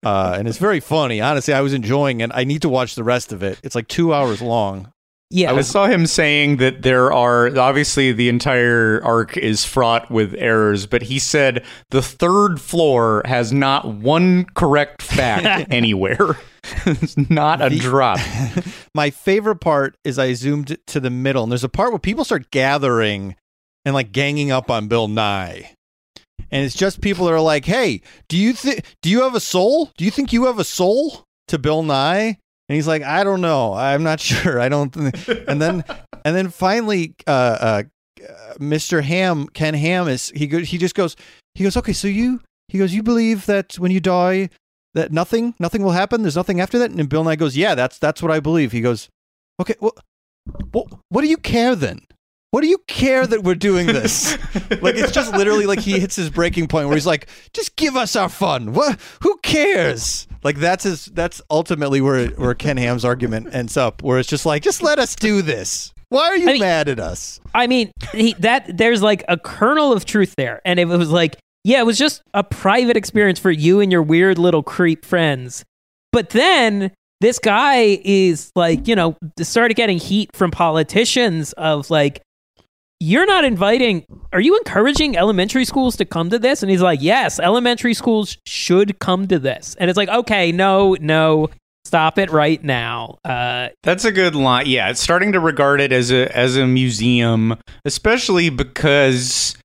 uh, and it's very funny. Honestly, I was enjoying it. I need to watch the rest of it. It's like two hours long. yeah. I saw him saying that there are obviously the entire ark is fraught with errors, but he said the third floor has not one correct fact <laughs> anywhere. It's not a The- drop. <laughs> My favorite part is I zoomed to the middle, and there's a part where people start gathering and like ganging up on Bill Nye. And it's just people that are like, "Hey, do you think do you have a soul? Do you think you have a soul?" To Bill Nye, and he's like, "I don't know. I'm not <laughs> sure. I don't." Th-. And then, <laughs> and then finally, uh, uh, uh, Mr. Ham, Ken Ham is he go, he just goes, he goes, "Okay, so you," he goes, "You believe that when you die, that nothing, nothing will happen. There's nothing after that." And Bill Nye goes, "Yeah, that's that's what I believe." He goes, "Okay, well, what, what do you care then? What do you care that we're doing this?" <laughs> like it's just literally like he hits his breaking point where he's like, "Just give us our fun. What? Who cares?" Like that's his. That's ultimately where where Ken Ham's argument ends up, where it's just like, "Just let us do this. Why are you I mean- mad at us?" I mean, he, that there's like a kernel of truth there, and it was like, yeah, it was just a private experience for you and your weird little creep friends. But then this guy is like, you know, started getting heat from politicians of like, you're not inviting, are you encouraging elementary schools to come to this? And he's like, yes, elementary schools should come to this. And it's like, okay, no, no, stop it right now. Uh, That's a good line. Yeah, it's starting to regard it as a as a museum, especially because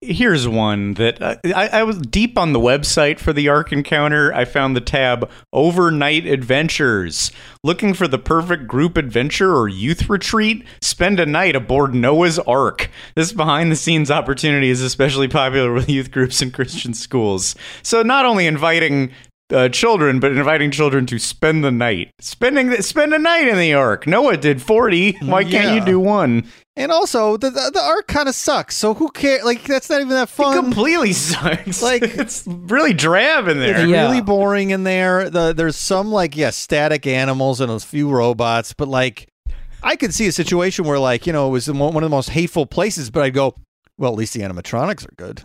here's one that uh, I, I was deep on the website for the Ark Encounter. I found the tab Overnight Adventures. Looking for the perfect group adventure or youth retreat? Spend a night aboard Noah's Ark. This behind the scenes opportunity is especially popular with youth groups and Christian schools. So not only inviting uh, children, but inviting children to spend the night. Spending spend a night in the Ark. Noah did forty. Why can't you do one? And also, the the, the art kind of sucks. So who cares? Like that's not even that fun. It completely <laughs> sucks. Like- <laughs> it's really drab in there. It's Yeah. really boring in there. The there's some like yeah static animals and a few robots, but like I could see a situation where like you know it was one of the most hateful places, but I'd go, well, at least the animatronics are good,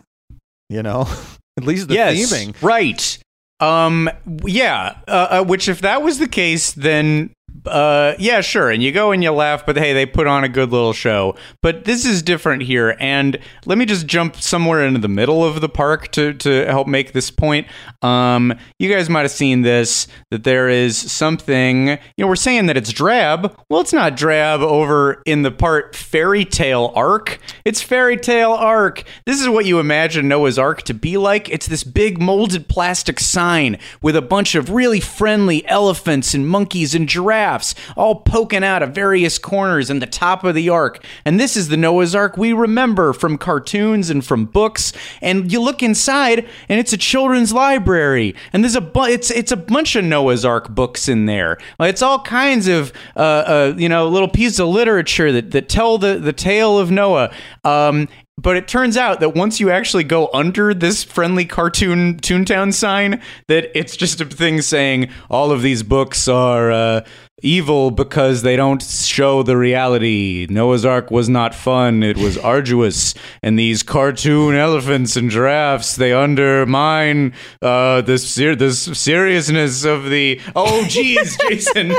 you know, <laughs> at least the yes, theming. right. Um, yeah. Uh, uh, which, if that was the case, then uh, yeah, sure. And you go and you laugh, but hey, they put on a good little show. But this is different here. And let me just jump somewhere into the middle of the park to to help make this point. Um, you guys might have seen this that there is something. You know, we're saying that it's drab. Well, it's not drab over in the part fairy tale ark. It's fairy tale ark. This is what you imagine Noah's Ark to be like. It's this big molded plastic sign with a bunch of really friendly elephants and monkeys and giraffes all poking out of various corners in the top of the ark. And this is the Noah's Ark we remember from cartoons and from books. And you look inside and it's a children's library. And there's a bu- it's it's a bunch of Noah's Ark books in there. It's all kinds of uh, uh, you know little pieces of literature that, that tell the, the tale of Noah. Um, but it turns out that once you actually go under this friendly cartoon Toontown sign, that it's just a thing saying all of these books are uh, evil because they don't show the reality. Noah's Ark was not fun; it was arduous, and these cartoon elephants and giraffes they undermine uh, the ser- the seriousness of the. Oh, geez, <laughs> Jason!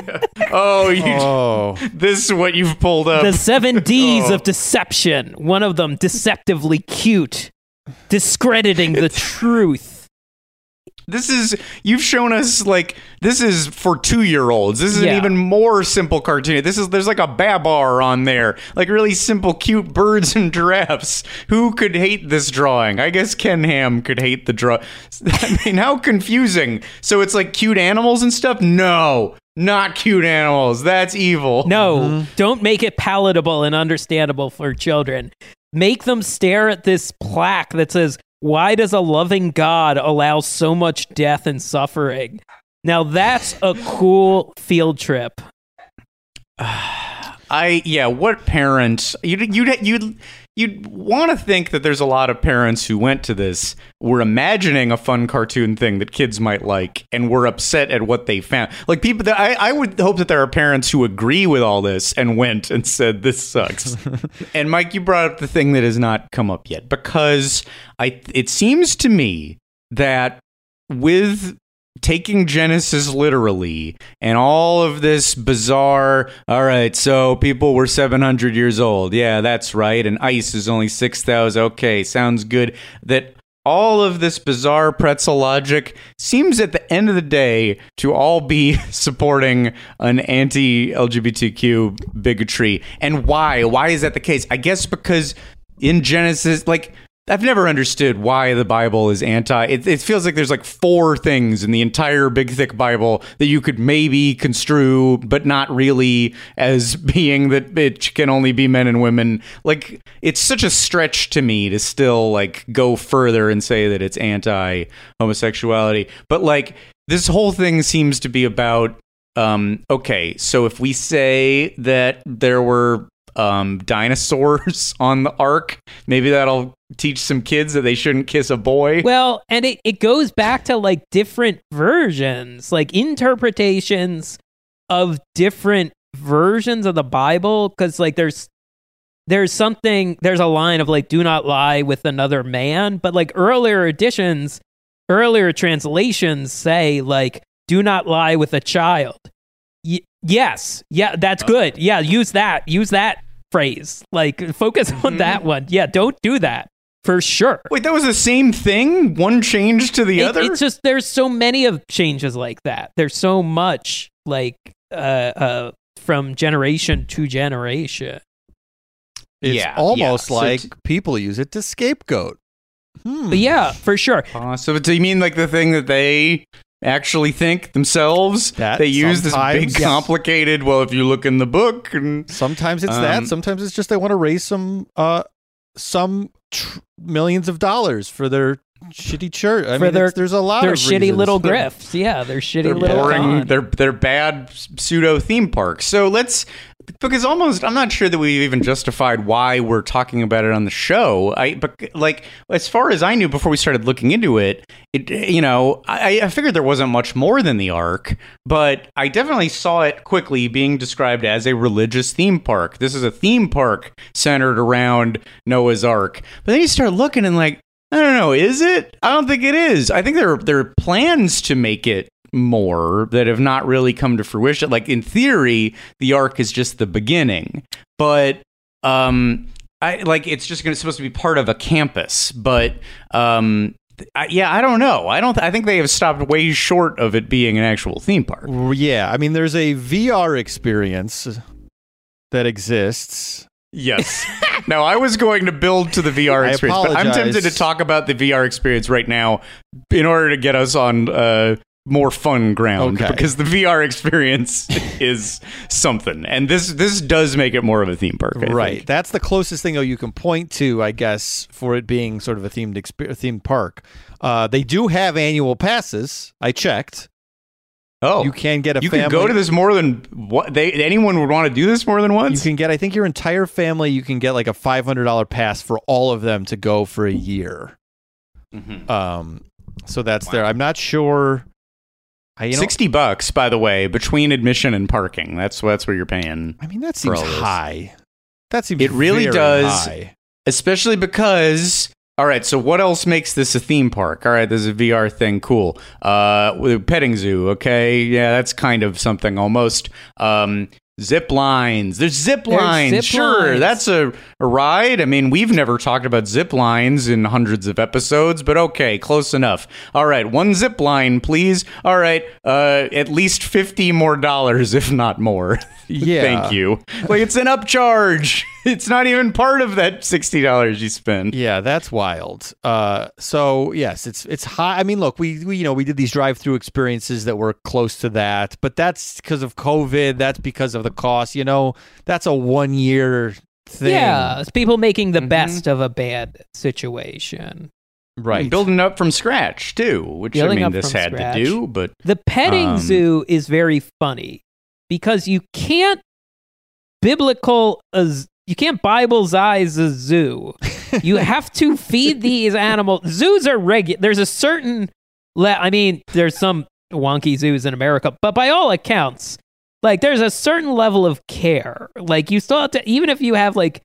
Oh, you. Oh, <laughs> This is what you've pulled up. the seven D's of deception. One of them deceptively cute, discrediting the <laughs> truth. This is you've shown us like this is for two year olds. This is an even more simple cartoon. This is there's like a babar on there, like really simple, cute birds and giraffes. Who could hate this drawing? I guess Ken Ham could hate the draw. <laughs> I mean, how confusing. So it's like cute animals and stuff. No, not cute animals. That's evil. No, mm-hmm. don't make it palatable and understandable for children. Make them stare at this plaque that says, Why does a loving God allow so much death and suffering? Now that's a cool field trip. <sighs> I yeah. What parents you you you you'd want to think that there's a lot of parents who went to this were imagining a fun cartoon thing that kids might like and were upset at what they found. Like people that I, I would hope that there are parents who agree with all this and went and said this sucks. <laughs> and Mike, you brought up the thing that has not come up yet because I it seems to me that with taking Genesis literally and all of this bizarre, all right, so people were 700 years old. Yeah, that's right. And ice is only 6,000. Okay, sounds good. That all of this bizarre pretzel logic seems at the end of the day to all be <laughs> supporting an anti LGBTQ bigotry. And why? Why is that the case? I guess because in Genesis, like, I've never understood why the Bible is anti. It, it feels like there's like four things in the entire big thick Bible that you could maybe construe, but not really as <laughs> being that it can only be men and women. Like it's such a stretch to me to still like go further and say that it's anti homosexuality. But like this whole thing seems to be about um, okay, so if we say that there were um, dinosaurs <laughs> on the ark, maybe that'll teach some kids that they shouldn't kiss a boy. Well, and it, it goes back to like different versions, like interpretations of different versions of the Bible. Cause like there's there's something there's a line of like do not lie with another man, but like earlier editions, earlier translations say like do not lie with a child. Y- yes. Yeah, that's good. Yeah, use that. Use that phrase. Like focus on that one. Yeah, don't do that. For sure. Wait, that was the same thing? One change to the It- other? It's just there's so many of changes like that. There's so much like uh uh from generation to generation. It's Yeah, almost yeah. So like t- people use it to scapegoat. Hmm. But yeah, for sure. Uh, so do you mean like the thing that they actually think themselves? That they use this big, yes. complicated. Well, if you look in the book, and Sometimes it's Um, that. Sometimes it's just they want to raise some uh some tr- millions of dollars for their shitty church. I mean, their- there's a lot They're of shitty reasons. little <laughs> grifts. Yeah, they're shitty they're little boring. con. They're they're bad pseudo theme parks. So let's because almost I'm not sure that we've even justified why we're talking about it on the show. I but like as far as I knew before we started looking into it, it you know I, I figured there wasn't much more than the Ark, but I definitely saw it quickly being described as a religious theme park. This is a theme park centered around Noah's Ark. But then you start looking and like. I don't know. Is it? I don't think it is. I think there there are plans to make it more that have not really come to fruition. Like in theory, the ark is just the beginning, but um, I like it's just gonna, supposed to be part of a campus. But um, I, yeah, I don't know. I don't. I think they have stopped way short of it being an actual theme park. Yeah, I mean, there's a VR experience that exists. Yes. <laughs> now I was going to build to the VR <laughs> experience, but I'm tempted to talk about the VR experience right now in order to get us on uh, more fun ground Okay. because the VR experience <laughs> is something, and this this does make it more of a theme park. I right. think. That's the closest thing though you can point to, I guess, for it being sort of a themed exp- themed park. Uh, they do have annual passes. I checked. Oh, You can get a you family. can go to this more than what they anyone would want to do this more than once. You can get, I think, your entire family. You can get like a five hundred dollar pass for all of them to go for a year. Mhm. Um, so that's there. I'm not sure. I, you know, Sixty bucks, by the way, between admission and parking. That's that's what you're paying. I mean, that seems high. That seems It really does. high. especially because all right so what else makes this a theme park all right there's a vr thing cool uh petting zoo okay yeah that's kind of something almost um zip lines. There's zip There's lines. zip sure lines. that's a, a ride. I mean we've never talked about zip lines in hundreds of episodes but okay close enough. All right one zip line please. All right uh at least 50 more dollars if not more. <laughs> Yeah. thank you. Like it's an upcharge <laughs> it's not even part of that $60 you spend Yeah, that's wild. Uh, so yes, it's it's high. I mean, look, we, we you know we did these drive-through experiences that were close to that, but that's because of COVID. That's because of the cost. You know, that's a one-year thing. Yeah, it's people making the Mhm. best of a bad situation. right. And building up from scratch too, which Building I mean this had scratch. to do, but The petting Um, zoo is very funny because you can't biblical as you can't Bible's eyes a zoo. You <laughs> have to feed these animals. Zoos are regular. There's a certain. Le- I mean, there's some wonky zoos in America, but by all accounts, like there's a certain level of care. Like you still have to, even if you have like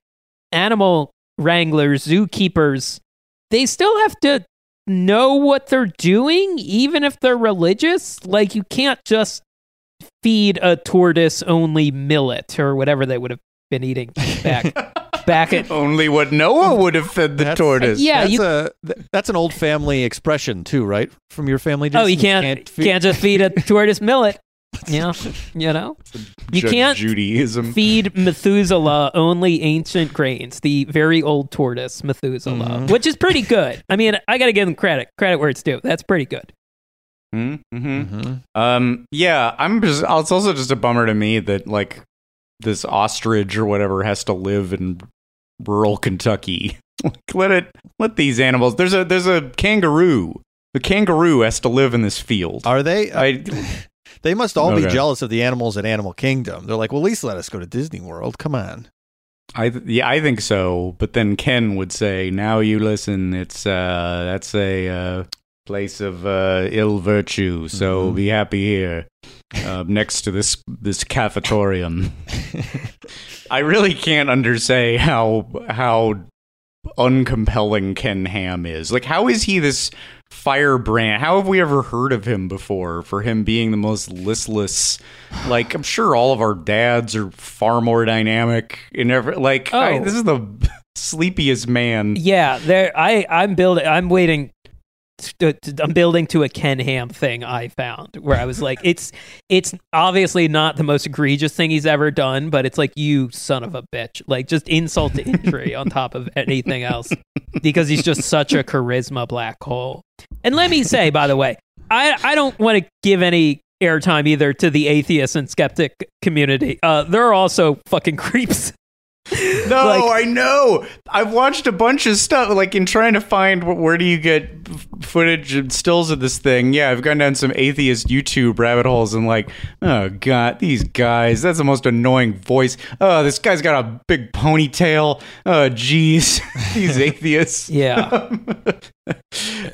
animal wranglers, zookeepers, they still have to know what they're doing, even if they're religious. Like you can't just feed a tortoise only millet or whatever they would have been eating <laughs> back back at only what Noah would have fed the That's- tortoise. Yeah, that's you- a th- that's an old family expression too, right? From your family. oh you Jason? can't feed- can't just feed a <laughs> tortoise millet yeah you know you can't Judaism. feed Methuselah only ancient grains, the very old tortoise Methuselah, Mhm. which is pretty good. I mean, I got to give them credit. Credit where it's due. That's pretty good. Mm-hmm. Mhm. Um, yeah, I'm just. It's also just a bummer to me that like this ostrich or whatever has to live in rural Kentucky. <laughs> let it. Let these animals. There's a there's a kangaroo. The kangaroo has to live in this field. Are they? I, <laughs> they must all be jealous of the animals at Animal Kingdom. They're like, well, at least let us go to Disney World. Come on. I th- yeah, I think so. But then Ken would say, "Now you listen. It's uh, that's a uh, place of uh, ill virtue. So Mhm. be happy here, uh, <laughs> next to this this cafetorium." <laughs> I really can't undersay how how uncompelling Ken Ham is. Like, how is he this firebrand. How have we ever heard of him before? For him being the most listless, like I'm sure all of our dads are far more dynamic and ever like I- Oh. this is the <laughs> sleepiest man. Yeah, there. I I'm building. I'm waiting. To, to- I'm building to a Ken Ham thing I found where I was like, <laughs> it's it's obviously not the most egregious thing he's ever done, but it's like you son of a bitch, like just insult to injury on top of anything else, because he's just such a charisma black hole. And let me say, by the way, I I don't want to give any airtime either to the atheist and skeptic community. Uh, they're also fucking <laughs> creeps. No, Like- I know. I've watched a bunch of stuff, like in trying to find wh- where do you get footage and stills of this thing. Yeah, I've gone down some atheist YouTube rabbit holes and like, oh god, these guys. That's the most annoying voice. Oh, this guy's got a big ponytail. Oh, jeez, <laughs> these <laughs> atheists. Yeah. <laughs>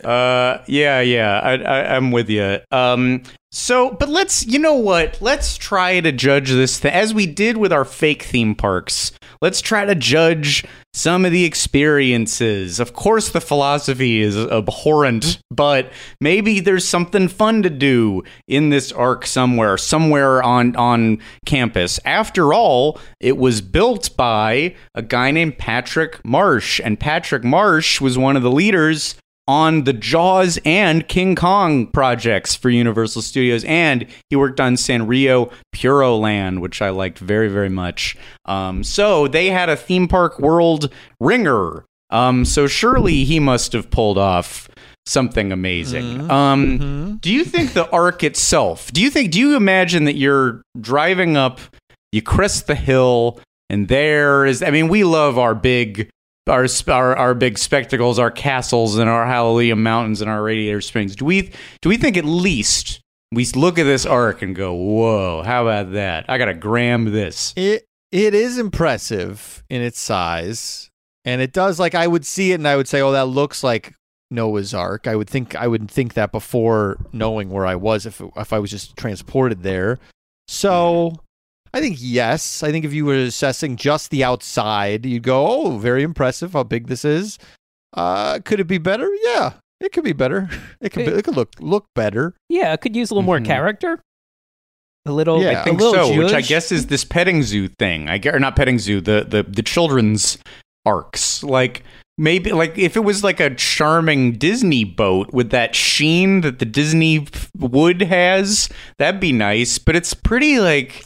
Uh, yeah, yeah, I, I, I'm with you. Um, so, but let's, you know what? Let's try to judge this th- as we did with our fake theme parks. Let's try to judge some of the experiences. Of course, the philosophy is abhorrent, but maybe there's something fun to do in this ark somewhere, somewhere on on campus. After all, it was built by a guy named Patrick Marsh, and Patrick Marsh was one of the leaders on the Jaws and King Kong projects for Universal Studios, and he worked on Sanrio Puro Land, which I liked very, very much. Um, so they had a theme park world ringer. Um, so surely he must have pulled off something amazing. Um, Do you think the ark itself? Do you think? Do you imagine that you're driving up, you crest the hill, and there is? I mean, we love our big our, our our big spectacles, our castles, and our Hallelujah Mountains and our Radiator Springs. Do we do we think at least we look at this ark and go, "Whoa, how about that? I gotta gram this." It it is impressive in its size, and it does like I would see it and I would say, "Oh, that looks like Noah's Ark." I would think I would think that before knowing where I was if if I was just transported there. So, I think yes. I think if you were assessing just the outside, you'd go, "Oh, very impressive! How big this is." Uh, could it be better? Yeah, it could be better. <laughs> It could be, it could look look better. Yeah, it could use a little more Mhm. character. A little, Yeah. a I think little so, which I guess is this petting zoo thing. I get, or not petting zoo, the the the children's arks. Like maybe like if it was like a charming Disney boat with that sheen that the Disney wood has, that'd be nice. But it's pretty like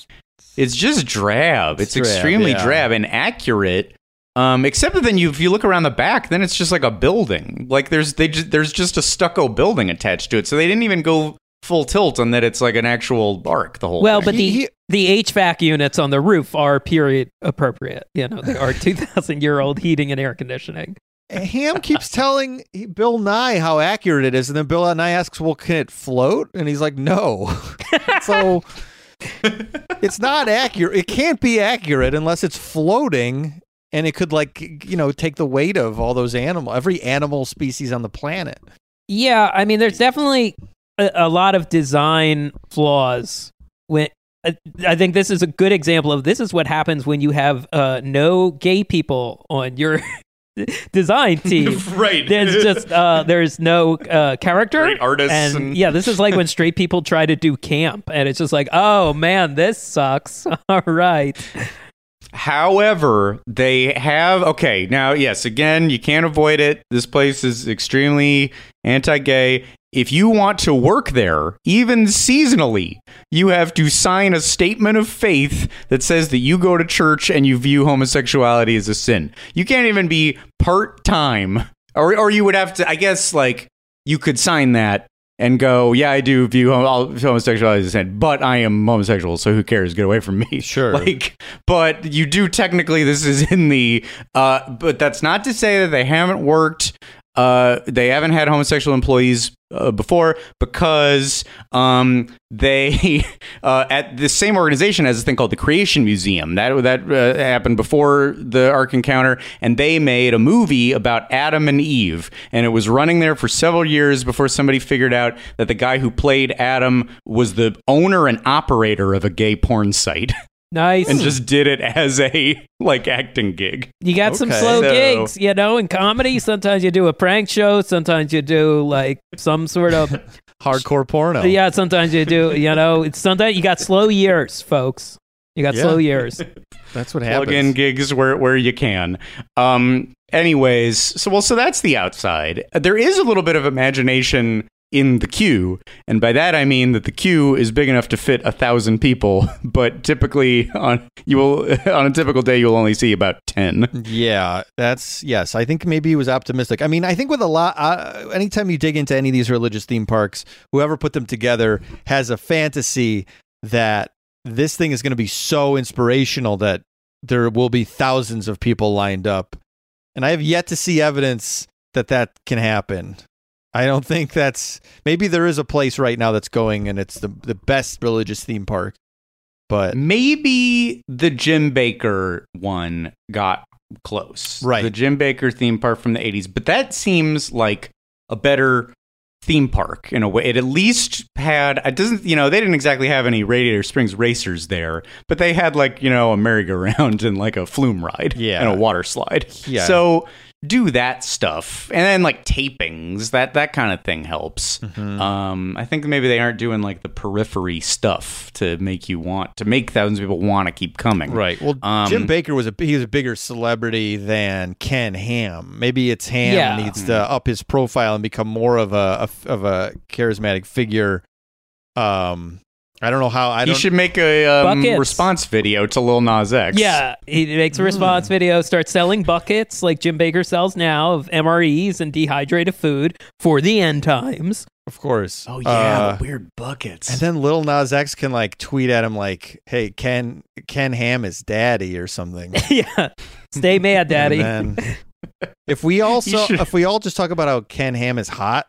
it's just drab. It's, It's drab, extremely yeah. drab and accurate. Um, except that then you, if you look around the back, then it's just like a building. Like there's they just, there's just a stucco building attached to it. So they didn't even go full tilt on that. It's like an actual ark. The whole Well, thing. but the He- the HVAC units on the roof are period appropriate. You know, they are <laughs> two thousand year old heating and air conditioning. Ham keeps telling Bill Nye how accurate it is, and then Bill Nye asks, "Well, can it float?" And he's like, "No." <laughs> so <laughs> it's not accurate. It can't be accurate unless it's floating, and it could like you know take the weight of all those animal, every animal species on the planet. Yeah, I mean, there's definitely a, a lot of design flaws. When I, think this is a good example of this is what happens when you have uh, no gay people on your <laughs> design team. <laughs> right. There's just uh, there's no uh, character, Great artists and, and- yeah, this is like when straight people try to do camp, and it's just like, oh man, this sucks. <laughs> All right, However, they have okay. Now, yes, again, you can't avoid it. This place is extremely anti-gay. If you want to work there, even seasonally, you have to sign a statement of faith that says that you go to church and you view homosexuality as a sin. You can't even be part-time or or you would have to I guess like you could sign that and go, yeah, I do view hom- homosexuality as a sin, but I am homosexual, so who cares? Get away from me. <laughs> Sure. Like, but you do technically, this is in the, uh, but that's not to say that they haven't worked. Uh, they haven't had homosexual employees uh, before because um, they <laughs> uh, at the same organization has a thing called the Creation Museum that that uh, happened before the Ark Encounter, and they made a movie about Adam and Eve, and it was running there for several years before somebody figured out that the guy who played Adam was the owner and operator of a gay porn site. <laughs> Nice. and just did it as a like acting gig. You got some Okay. slow So- gigs, you know, in comedy. Sometimes you do a prank show. Sometimes you do like some sort of <laughs> Hardcore porno. yeah. Sometimes you do, you know. It's sometimes you got slow years, folks. You got Yeah. slow years. <laughs> That's what happens. Plug happens. in gigs where where you can. Um. Anyways, so well, so that's the outside. There is a little bit of imagination in the queue, and by that I mean that the queue is big enough to fit a thousand people, <laughs> but typically on you will <laughs> on a typical day you'll only see about ten. Yeah, that's yes. I think maybe he was optimistic. I mean, I think with a lot, uh, anytime you dig into any of these religious theme parks, whoever put them together has a fantasy that this thing is going to be so inspirational that there will be thousands of people lined up. And I have yet to see evidence that that can happen. I don't think that's maybe there is a place right now that's going and it's the the best religious theme park. But Maybe the Jim Bakker one got close. Right. The Jim Bakker theme park from the 80s, but that seems like a better theme park in a way. It at least had it doesn't, you know, they didn't exactly have any Radiator Springs racers there, but they had like, you know, a merry-go-round <laughs> and like a flume ride Yeah. and a water slide. Yeah. So do that stuff and then like tapings that that kind of thing helps Mm-hmm. um i think maybe they aren't doing like the periphery stuff to make you want to make thousands of people want to keep coming Right. Well, Um, Jim Bakker was a he was a bigger celebrity than Ken Ham. Maybe it's Ham Yeah. needs to up his profile and become more of a, a of a charismatic figure. Um, I don't know how. I he don't. should make a um, Buckets. response video to Lil Nas X. Yeah, he makes a response video, starts selling buckets like Jim Bakker sells now of MREs and dehydrated food for the end times. of course. Oh yeah, Uh, the weird buckets. and then Lil Nas X can like tweet at him like, "Hey, Ken Ken Ham is daddy" or something. <laughs> yeah, stay mad, daddy. And then <laughs> if we also should- if we all just talk about how Ken Ham is hot,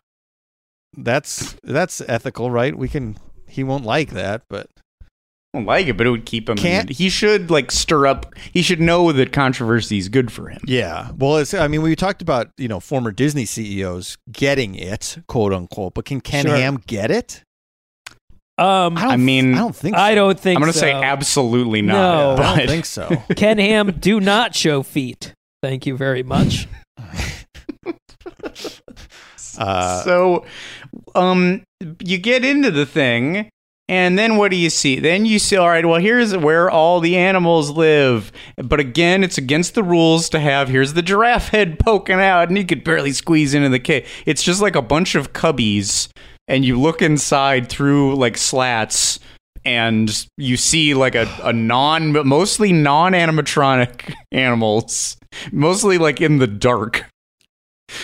that's that's ethical, right? We can. He won't like that, but I don't like it, but it would keep him. Can't- he should like stir up. He should know that controversy is good for him. Yeah. Well, it's, I mean, we talked about, you know, former Disney CEOs getting it, quote unquote, but can Ken Sure. Ham get it? Um, I, I mean, I don't think so. I don't think. I'm going to so. say absolutely not. No. I don't think so. <laughs> Ken Ham, do not show feet. Thank you very much. <laughs> Uh, so um you get into the thing and then what do you see? Then you see all right well here's where all the animals live. But again it's against the rules to have here's the giraffe head poking out and you could barely squeeze into the cave it's just like a bunch of cubbies and you look inside through like slats and you see like a, a non mostly non-animatronic <laughs> animals mostly like in the dark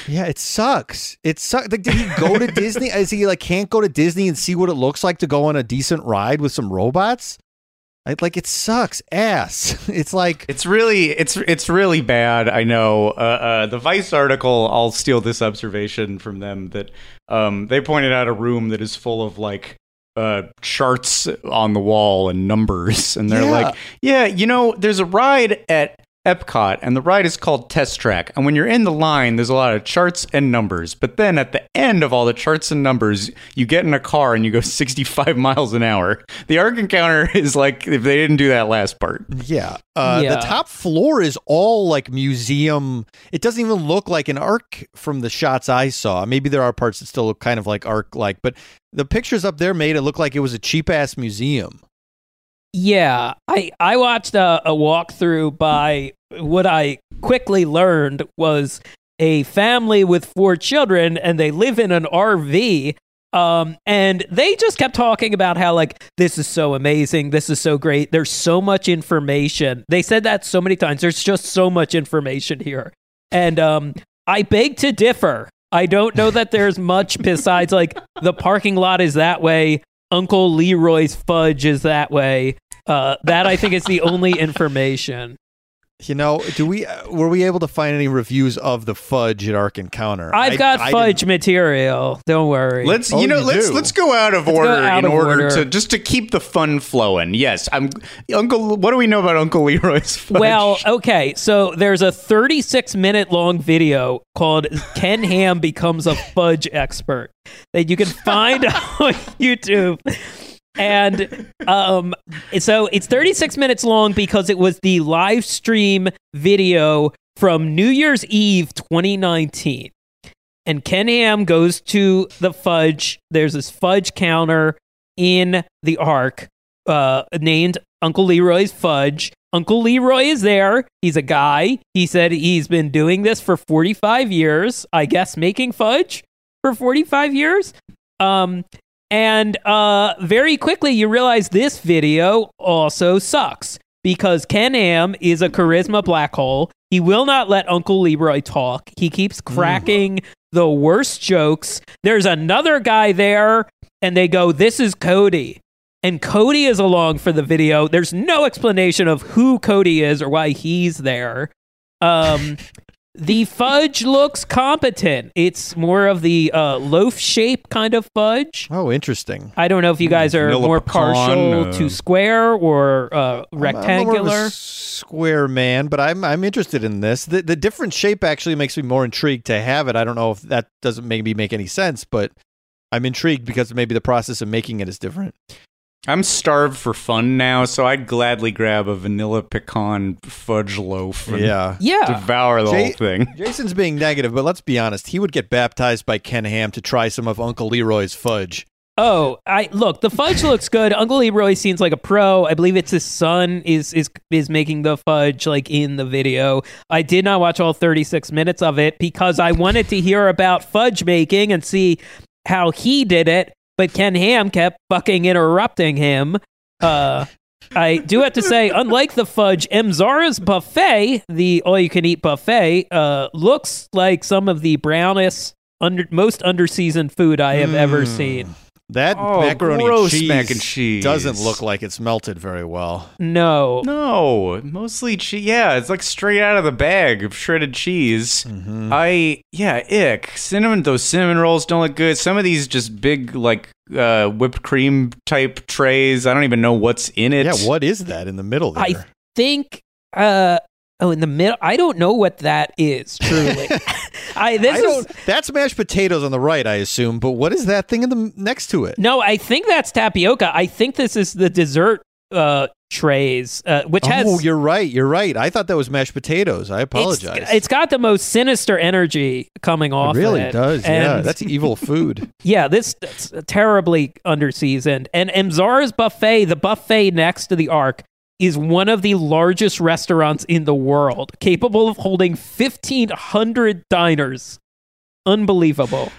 yeah, it sucks. It sucks. Like, did he go to <laughs> Disney? Is he like can't go to Disney and see what it looks like to go on a decent ride with some robots? Like, it sucks ass. <laughs> It's like, It's really it's it's really bad. I know. Uh, uh, the Vice article. I'll steal this observation from them that um, they pointed out a room that is full of like uh, charts on the wall and numbers, and they're Yeah. like, "Yeah, you know, there's a ride at." Epcot, and the ride is called Test Track. And when you're in the line, there's a lot of charts and numbers. But then at the end of all the charts and numbers, you get in a car and you go <laughs> 65 miles an hour. The Ark Encounter <laughs> is like if they didn't do that last part. Yeah. Uh, Yeah. The top floor is all like museum. It doesn't even look like an ark from the shots I saw. Maybe there are parts that still look kind of like ark like, but the pictures up there made it look like it was a cheap ass museum. Yeah, I I watched a, a walkthrough by what I quickly learned was a family with four children, and they live in an RV. Um, and they just kept talking about how like this is so amazing, this is so great. There's so much information. They said that so many times. There's just so much information here, and um, I beg to differ. I don't know that there's much besides like the parking lot is that way. Uncle Leroy's fudge is that way. Uh, that I think is the only information. You know, do we uh, were we able to find any reviews of the fudge at Ark Encounter? I've I- got I fudge didn't- material. Don't worry. Let's Oh, you know you let's do? let's go out of Let's order out in of order, order. to just to keep the fun flowing. Yes, I'm Uncle. What do we know about Uncle Leroy's fudge? Well, okay. So there's a 36 minute long video called Ken Ham Becomes a Fudge Expert that you can find <laughs> on YouTube. And um, so it's 36 minutes long because it was the live stream video from New Year's Eve 2019. And Ken Ham goes to the fudge. There's this fudge counter in the ark uh, named Uncle Leroy's Fudge. Uncle Leroy is there. He's a guy. He said he's been doing this for 45 years, I guess, making fudge for 45 years. Um, and uh, very quickly, you realize this video also sucks because Ken Ham is a charisma black hole. He will not let Uncle Leroy talk. He keeps cracking the worst jokes. There's another guy there, and they go, This is Cody. And Cody is along for the video. There's no explanation of who Cody is or why he's there. Um, <laughs> the fudge looks competent. It's more of the uh, loaf shape kind of fudge. Oh, interesting. I don't know if you guys are Vanilla more pecan, partial uh, to square or uh, I'm- I'm more of a rectangular. square man, but I'm I'm interested in this. The the different shape actually makes me more intrigued to have it. I don't know if that doesn't maybe make any sense, but I'm intrigued because maybe the process of making it is different. I'm starved for fun now, so I'd gladly grab a vanilla pecan fudge loaf and Yeah. yeah. devour the Jay- whole thing. Jason's being negative, but let's be honest. He would get baptized by Ken Ham to try some of Uncle Leroy's fudge. Oh, I look. The fudge looks good. Uncle Leroy seems like a pro. I believe it's his son is is is making the fudge like in the video. I did not watch all 36 minutes of it because I wanted to hear about fudge making and see how he did it. But Ken Ham kept fucking interrupting him. Uh, I do have to say, unlike the fudge, Emzara's buffet, the all-you-can-eat buffet, uh, looks like some of the brownest, under most underseasoned food I have ever Mm. seen. That Oh, macaroni gross cheese mac and cheese. doesn't look like it's melted very well. No, No, mostly cheese. Yeah, it's like straight out of the bag of shredded cheese. Mm-hmm. I yeah, ick. Cinnamon. Those cinnamon rolls don't look good. Some of these just big like uh, whipped cream type trays. I don't even know what's in it. Yeah, what is that in the middle there? I think. Uh, oh, in the middle. I don't know what that is. Truly, <laughs> I this I is. That's mashed potatoes on the right, I assume. But what is that thing in the next to it? no. I think that's tapioca. I think this is the dessert uh, trays, uh, which has. oh, you're right. You're right. I thought that was mashed potatoes. I it's- apologize. it's got the most sinister energy coming off. it really it. does. yeah, And- that's evil food. <laughs> Yeah, this that's terribly underseasoned. And Emzara's buffet, the buffet next to the Ark, is one of the largest restaurants in the world, capable of holding 1,500 diners. Unbelievable.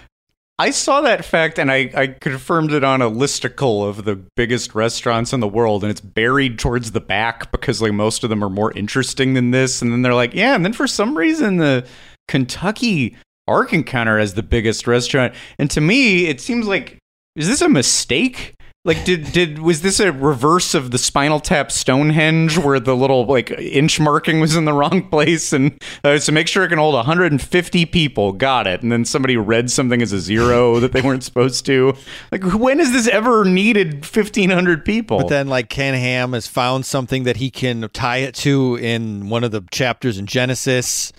I saw that fact and I, I confirmed it on a listicle of the biggest restaurants in the world, and it's buried towards the back because like most of them are more interesting than this. And then they're like, yeah, and then for some reason the Kentucky Ark Encounter has the biggest restaurant. And to me, it seems like is this a mistake? Like did did was this a reverse of the Spinal Tap Stonehenge where the little like inch marking was in the wrong place and uh, so make sure it can hold 150 people. Got it. And then somebody read something as a zero <laughs> that they weren't supposed to. Like when has this ever needed 1500 people? But then, like Ken Ham has found something that he can tie it to in one of the chapters in Genesis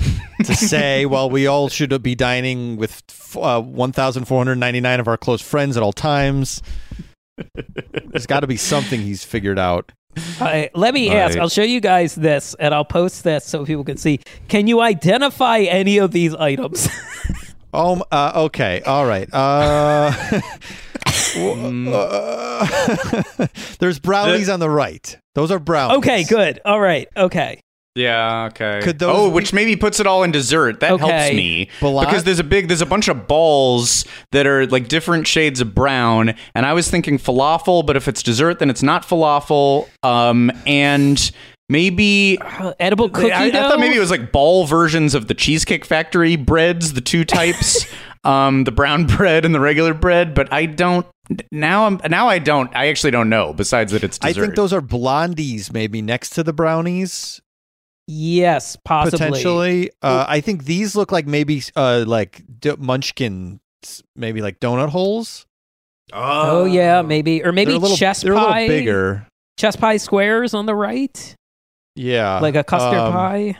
to <laughs> say, well, we all should be dining with uh, 1,499 of our close friends at all times. There's got to be something he's figured out. Uh, let me ask. Right. I'll show you guys this, and I'll post this so people can see. Can you identify any of these items? Oh, <laughs> uh, okay, all right. Uh, <laughs> uh, <laughs> there's brownies on the right. Those are brownies. okay, good. All right. Okay. Yeah. Okay. Could those oh, be- which maybe puts it all in dessert. That Okay. helps me Balat- because there's a big, there's a bunch of balls that are like different shades of brown, and I was thinking falafel, but if it's dessert, then it's not falafel. Um, and maybe Uh, edible cookie I, I dough. thought maybe it was like ball versions of the Cheesecake Factory breads, the two types, <laughs> um, the brown bread and the regular bread. But I don't now. I'm now I don't. I actually don't know. Besides that, it's I dessert. think those are blondies, maybe next to the brownies. Yes, possibly. potentially. Uh, I think these look like maybe uh, like d- munchkin, maybe like donut holes. Oh yeah, maybe or maybe they're a little, chess they're pie. a little bigger. Chess pie squares on the right, Yeah, like a custard um, pie.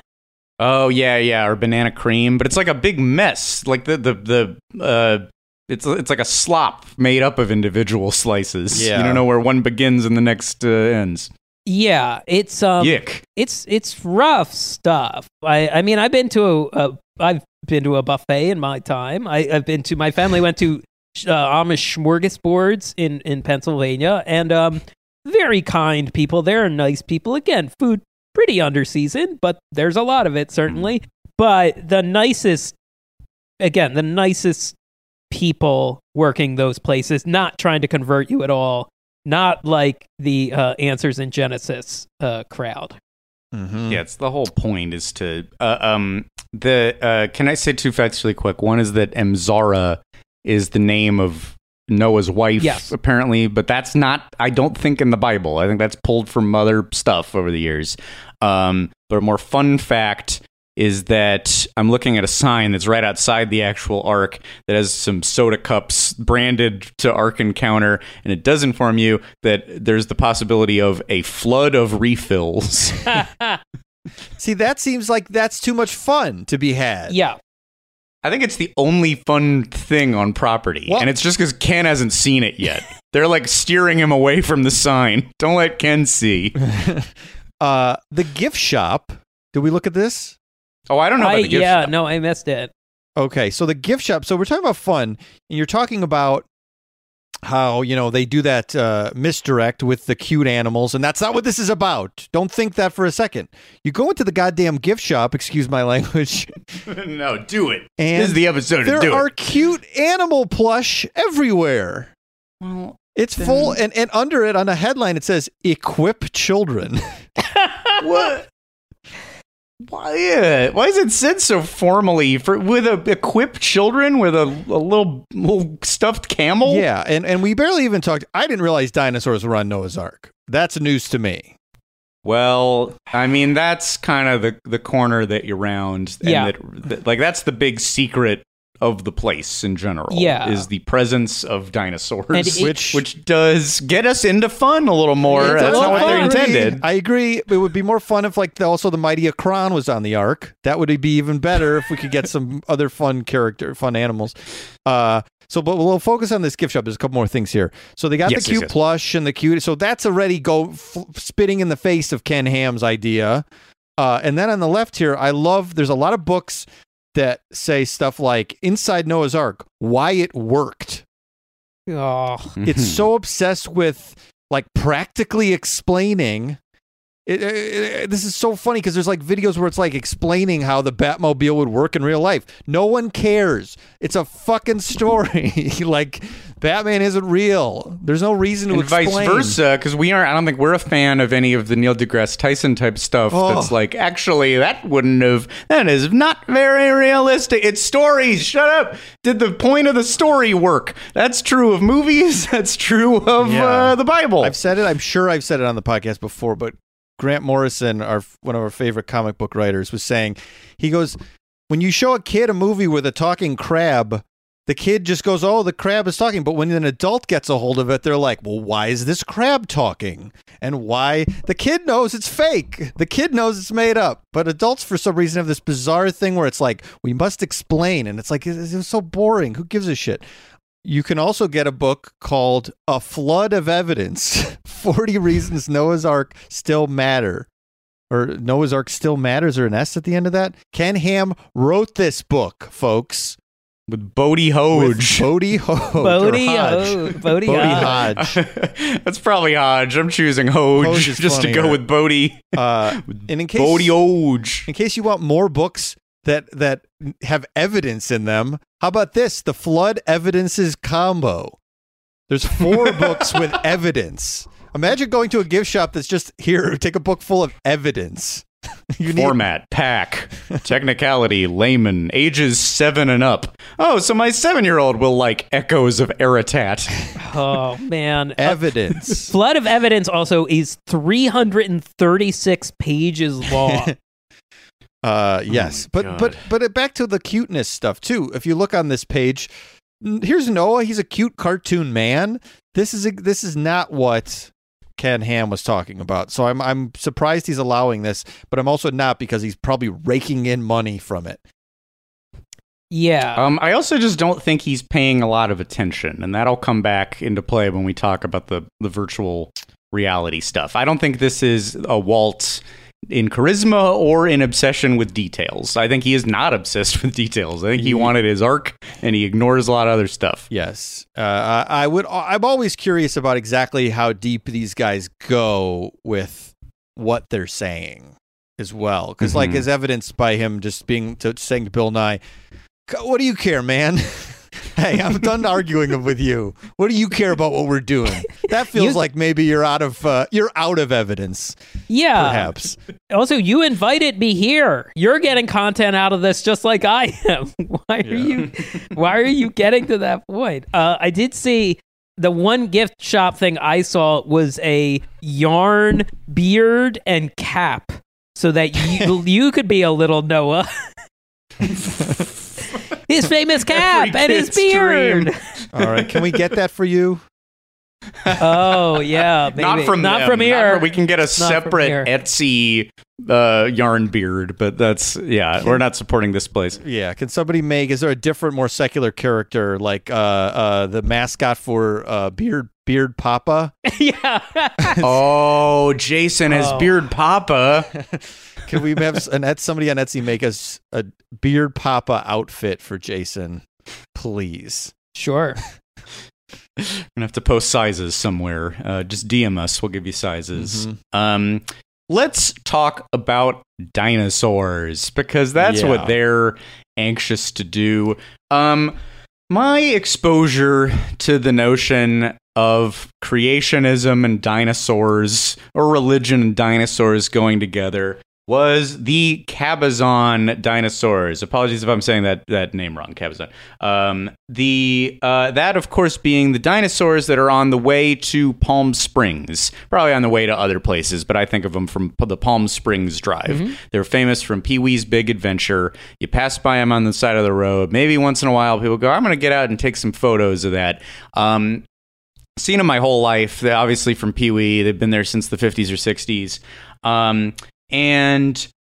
Oh yeah, yeah, or banana cream, but it's like a big mess. Like the the the uh, it's it's like a slop made up of individual slices. Yeah. You don't know where one begins and the next uh, ends. Yeah, it's um, Yick. it's it's rough stuff. I I mean, I've been to a, I've been to a buffet in my time. I, I've been to my family went to uh, Amish smorgasbords in in Pennsylvania, and um, very kind people. They're nice people. Again, food pretty underseasoned, but there's a lot of it certainly. But the nicest, again, the nicest people working those places, not trying to convert you at all. Not like the uh, Answers in Genesis uh, crowd. Mhm. Yeah, it's the whole point is to uh, um the uh can I say two facts really quick? One is that Emzara is the name of Noah's wife Yes. apparently, but that's not I don't think in the Bible. I think that's pulled from other stuff over the years. Um but a more fun fact is that I'm looking at a sign that's right outside the actual ark that has some soda cups branded to Ark Encounter, and it does inform you that there's the possibility of a flood of refills. <laughs> <laughs> See, that seems like that's too much fun to be had. Yeah. I think it's the only fun thing on property, Well- and it's just because Ken hasn't seen it yet. <laughs> They're like steering him away from the sign. Don't let Ken see. Uh, the gift shop. Did we look at this? Oh, I don't know about I, the gift yeah, shop. no, I missed it. Okay, so the gift shop. So we're talking about fun, and you're talking about how you know they do that uh, misdirect with the cute animals, and that's not what this is about. Don't think that for a second. You go into the goddamn gift shop. Excuse my <laughs> language. <laughs> no, do it. And this is the episode to there do are it. cute animal plush everywhere. Well, It's full, and, and under it on a headline it says "Equip children." <laughs> what? Why? Yeah. Why is it said so formally for with a equipped children with a, a little little stuffed camel? yeah, and and we barely even talked. I didn't realize dinosaurs were on Noah's Ark. That's news to me. Well, I mean that's kind of the the corner that you round. And Yeah. That, that- like that's the big secret of the place in general. Yeah. Is the presence of dinosaurs, it- which which does get us into fun a little more. That's little not what they're intended. I agree. It would be more fun if, like, the, also the mighty Akron was on the ark. That would be even better if we could get some <laughs> other fun character, fun animals. Uh, so, but we'll focus on this gift shop. There's a couple more things here. So they got Yes, the yes, cute yes. plush and the cute. So that's already go f- spitting in the face of Ken Ham's idea. Uh, and then on the left here, I love. There's a lot of books that say stuff like "Inside Noah's Ark: Why It Worked." Oh, it's so <laughs> obsessed with like practically explaining it, it- it- this is so funny because there's like videos where it's like explaining how the Batmobile would work in real life. No one cares. It's a fucking story. <laughs> like Batman isn't real. There's no reason to and explain. vice versa, because we aren't. I don't think we're a fan of any of the Neil deGrasse Tyson type stuff. Oh. That's like, actually, that wouldn't have. That is not very realistic. It's stories. Shut up. Did the point of the story work? That's true of movies. <laughs> That's true of Yeah. uh, the Bible. I've said it. I'm sure I've said it on the podcast before, but Grant Morrison, our one of our favorite comic book writers, was saying he goes, when you show a kid a movie with a talking crab, the kid just goes, "Oh, the crab is talking." But when an adult gets a hold of it, they're like, "Well, why is this crab talking?" And why the kid knows it's fake. The kid knows it's made up. But adults, for some reason, have this bizarre thing where it's like, "We must explain," and it's like it's, it's so boring. Who gives a shit? You can also get a book called A Flood of Evidence <laughs> 40 Reasons Noah's Ark Still Matter. Or Noah's Ark Still Matters, or an S at the end of that. Ken Ham wrote this book, folks. with Bodie Hodge. With Bodie <laughs> Hodge. Bodie, Hodge. Bodie, Bodie Hodge. Hodge. <laughs> That's probably Hodge. I'm choosing Hoge, Hoge is just to go with Bodie. Uh, and in case, Bodie Hoge. in case you want more books that that have evidence in them, how about this? The Flood Evidences Combo. There's four <laughs> books with evidence. Imagine going to a gift shop that's just here, take a book full of evidence. <laughs> you need Format, pack, technicality, layman, ages seven and up. Oh, so my seven year old will like echoes of Ararat. <laughs> Oh man, Uh, evidence. Flood of Evidence also is 336 pages long. Uh, yes, but God. but but uh, back to the cuteness stuff too. If you look on this page, here's Noah. He's a cute cartoon man. This is a, this is not what Ken Ham was talking about. So I'm I'm surprised he's allowing this, but I'm also not because he's probably raking in money from it. Yeah. Um, I also just don't think he's paying a lot of attention, and that'll come back into play when we talk about the the virtual reality stuff. I don't think this is a waltz in charisma or in obsession with details. I think he is not obsessed <laughs> with details. I think he wanted his ark, and he ignores a lot of other stuff. Yes, uh, I would. I'm always curious about exactly how deep these guys go with what they're saying as well, because like Mhm. as evidenced by him just being to, saying to Bill Nye, "What do you care, man? <laughs> hey, I'm done arguing with you. What do you care about what we're doing?" That feels You- like maybe you're out of uh, you're out of evidence, yeah. perhaps. Also, you invited me here. You're getting content out of this just like I am. <laughs> Why are you why are you getting to that point? Uh, I did see the one gift shop thing I saw was a yarn beard and cap so that you <laughs> you could be a little Noah. <laughs> his famous cap and his beard. dream. All right, can we get that for you? Oh yeah, maybe. <laughs> Not from not them. from here. from- we can get a from separate. Etsy uh, yarn beard, but that's yeah. We're not supporting this place. Yeah, can somebody make? Is there a different, more secular character like uh, uh, the mascot for uh, Beard Beard Papa? <laughs> yeah. oh, Jason as Oh. Beard Papa. <laughs> Can we have an Etsy, somebody on Etsy make us a Beard Papa outfit for Jason, please? sure. We're <laughs> gonna have to post sizes somewhere. Uh, just DM us. We'll give you sizes. Mm-hmm. Um, let's talk about dinosaurs because that's Yeah. what they're anxious to do. Um, my exposure to the notion of creationism and dinosaurs, or religion and dinosaurs going together, was the Cabazon dinosaurs. Apologies if I'm saying that that name wrong, Cabazon. Um, the uh, that of course being the dinosaurs that are on the way to Palm Springs, probably on the way to other places, but I think of them from the Palm Springs Drive. They're famous from Pee Wee's Big Adventure. You pass by them on the side of the road. Maybe once in a while, people go, "I'm going to get out and take some photos of that." Um, seen them my whole life. They're obviously from Pee Wee. They've been there since the 50s or 60s. Um, and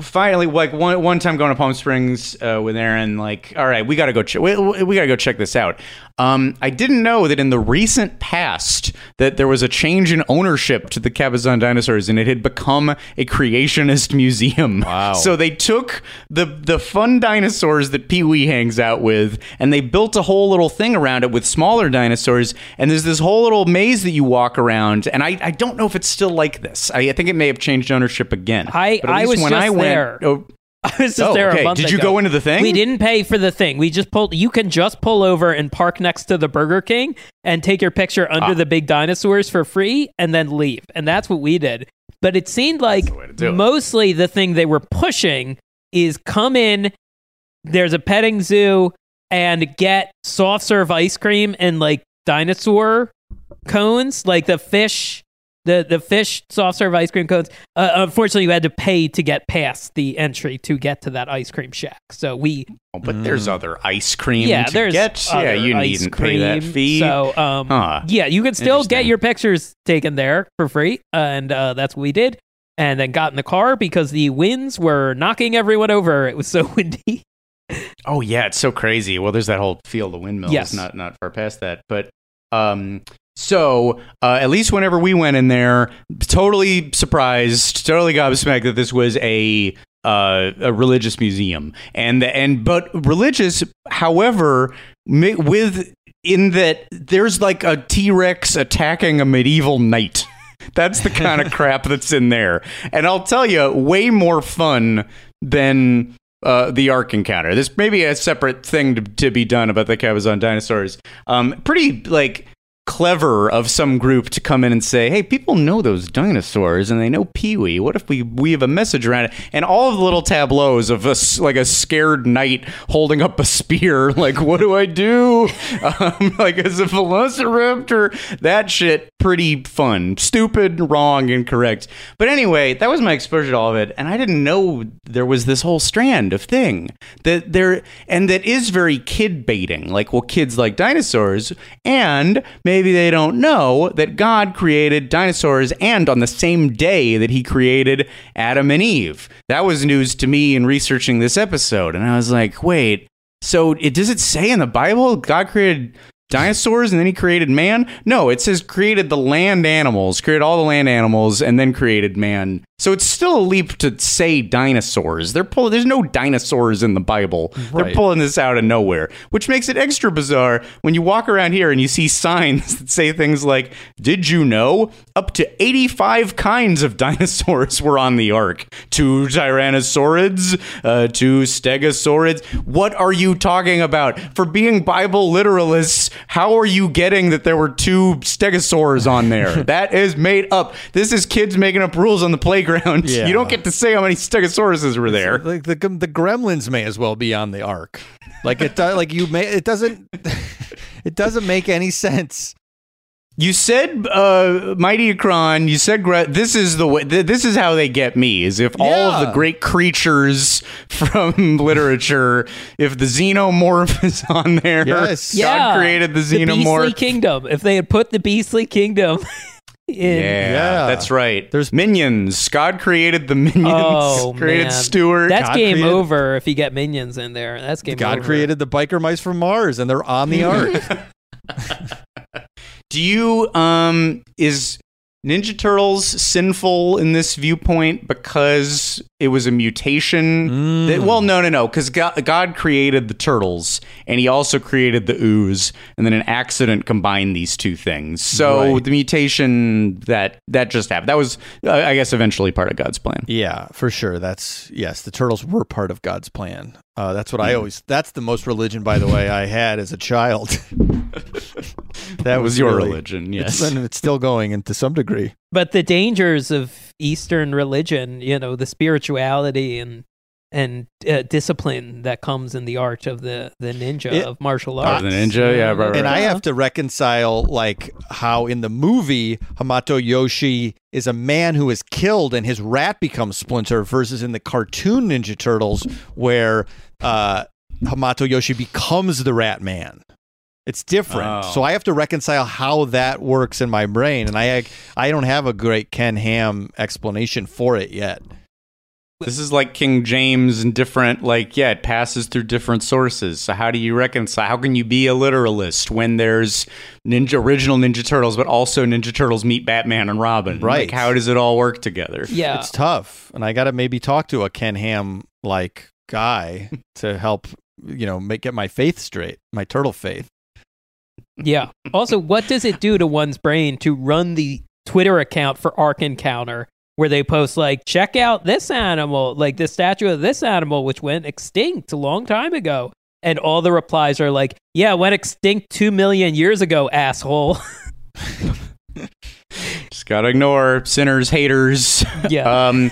finally, like one one time going to Palm Springs uh, with Aaron, like, all right, we got to go. Ch- we, we got to go check this out. Um, I didn't know that in the recent past that there was a change in ownership to the Cabazon dinosaurs, and it had become a creationist <laughs> museum. Wow. So they took the the fun dinosaurs that Pee Wee hangs out with, and they built a whole little thing around it with smaller dinosaurs. And there's this whole little maze that you walk around. And I, I don't know if it's still like this. I, I think it may have changed ownership again. I- But at I least was when just I went, there. oh, <laughs> I was just Oh, there okay. a month Did you ago. go into the thing? We didn't pay for the thing. We just pulled. You can just pull over and park next to the Burger King and take your picture under Ah. the big dinosaurs for free, and then leave. And that's what we did. But it seemed like the mostly the thing they were pushing is come in. There's a petting zoo and get soft serve ice cream and like dinosaur cones, like the fish. The, the fish soft serve ice cream cones. Uh, unfortunately, you had to pay to get past the entry to get to that ice cream shack. So we Oh, but there's other ice cream yeah, to there's get. Yeah, other you ice needn't pay that cream. fee. So um, Huh. yeah, you can still get your pictures taken there for free, and uh, that's what we did. And then got in the car because the winds were knocking everyone over. It was so <laughs> windy. Oh yeah, it's so crazy. Well, there's that whole field of windmills, Yes. not not far past that. But um, so uh, at least whenever we went in there, totally surprised, totally gobsmacked that this was a uh, a religious museum, and and but religious, however, mi- with in that there's like a T Rex attacking a medieval knight. <laughs> That's the kind of <laughs> crap that's in there. And I'll tell you, way more fun than uh, the Ark encounter. This may be a separate thing to, to be done about the Cabazon dinosaurs. Um, pretty like clever of some group to come in and say, "Hey, people know those dinosaurs and they know Pee Wee. What if we weave a message around it?" And all of the little tableaus of us like a scared knight holding up a spear, <laughs> like, "What do I do?" <laughs> Um, like as a velociraptor. That shit pretty fun, stupid, wrong, incorrect. But anyway, that was my exposure to all of it, and I didn't know there was this whole strand of thing that there and that is very kid baiting. Like, well, kids like dinosaurs, and maybe they don't know that God created dinosaurs and on the same day that he created Adam and Eve. That was news to me in researching this episode. And I was like, wait, So it does it say in the Bible God created dinosaurs and then he created man? No, it says created the land animals, created all the land animals, and then created man. So it's still a leap to say dinosaurs. They're pull- there's no dinosaurs in the Bible. They're pulling this out of nowhere, which makes it extra bizarre when you walk around here and you see signs <laughs> that say things like, Did you know? Up to 85 kinds of <laughs> dinosaurs were on the ark. Two Tyrannosaurids, uh, two Stegosaurids. What are you talking about? For being Bible literalists, how are you getting that there were two Stegosaurs on there? <laughs> that is made up. This is kids making up rules on the playground. Yeah. <laughs> You don't get to say how many Stegosauruses were there. Like the the Gremlins may as well be on the ark. Like it does. <laughs> Like you may. It doesn't. <laughs> It doesn't make any sense. You said uh, Mighty Akron. You said gra- this is the way. Th- this is how they get me. Is if all of the great creatures from literature, if the xenomorph is on there, Yes. God yeah, created the Beastly xenomorph. Kingdom. If they had put the Beastly Kingdom in, yeah, Yeah. that's right. There's- minions. God created the minions. Oh, <laughs> created man. Stuart. That's God game created- over if you get minions in there. That's game over. God over. created the biker mice from Mars, and they're on the <laughs> ark. <laughs> Do you um is Ninja Turtles sinful in this viewpoint because it was a mutation? Mm. That, well, no, no, no, because God, God created the turtles and He also created the ooze, and then an accident combined these two things. So Right. the mutation that that just happened. That was, uh, I guess, eventually part of God's plan. Yeah, for sure. That's yes. The turtles were part of God's plan. Uh, that's what I always. That's the most religion, by the way, I had as a child. <laughs> that was your really- religion, It's, yes. and it's still going, and to some degree. But the dangers of Eastern religion, you know, the spirituality and and uh, discipline that comes in the art of the the ninja It- of martial arts. the ninja, yeah, right, right, And right. I have to reconcile like how in the movie Hamato Yoshi is a man who is killed and his rat becomes Splinter versus in the cartoon Ninja Turtles where uh, Hamato Yoshi becomes the Rat Man. It's different. Oh. So I have to reconcile how that works in my brain and I I don't have a great Ken Ham explanation for it yet. This is like King James and different, like, yeah, it passes through different sources. So how do you reconcile? How can you be a literalist when there's Ninja original Ninja Turtles, but also Ninja Turtles meet Batman and Robin? Right. Like, how does it all work together? yeah, It's tough, and I got to maybe talk to a Ken Ham like guy <laughs> to help, you know, make get my faith straight, my turtle faith. yeah. Also, what does it do to one's brain to run the Twitter account for Ark Encounter? Where they post like, check out this animal, like the statue of this animal, which went extinct a long time ago, and all the replies are like, "Yeah, it went extinct two million years ago, asshole." <laughs> Just gotta ignore sinners, haters. yeah, <laughs> um,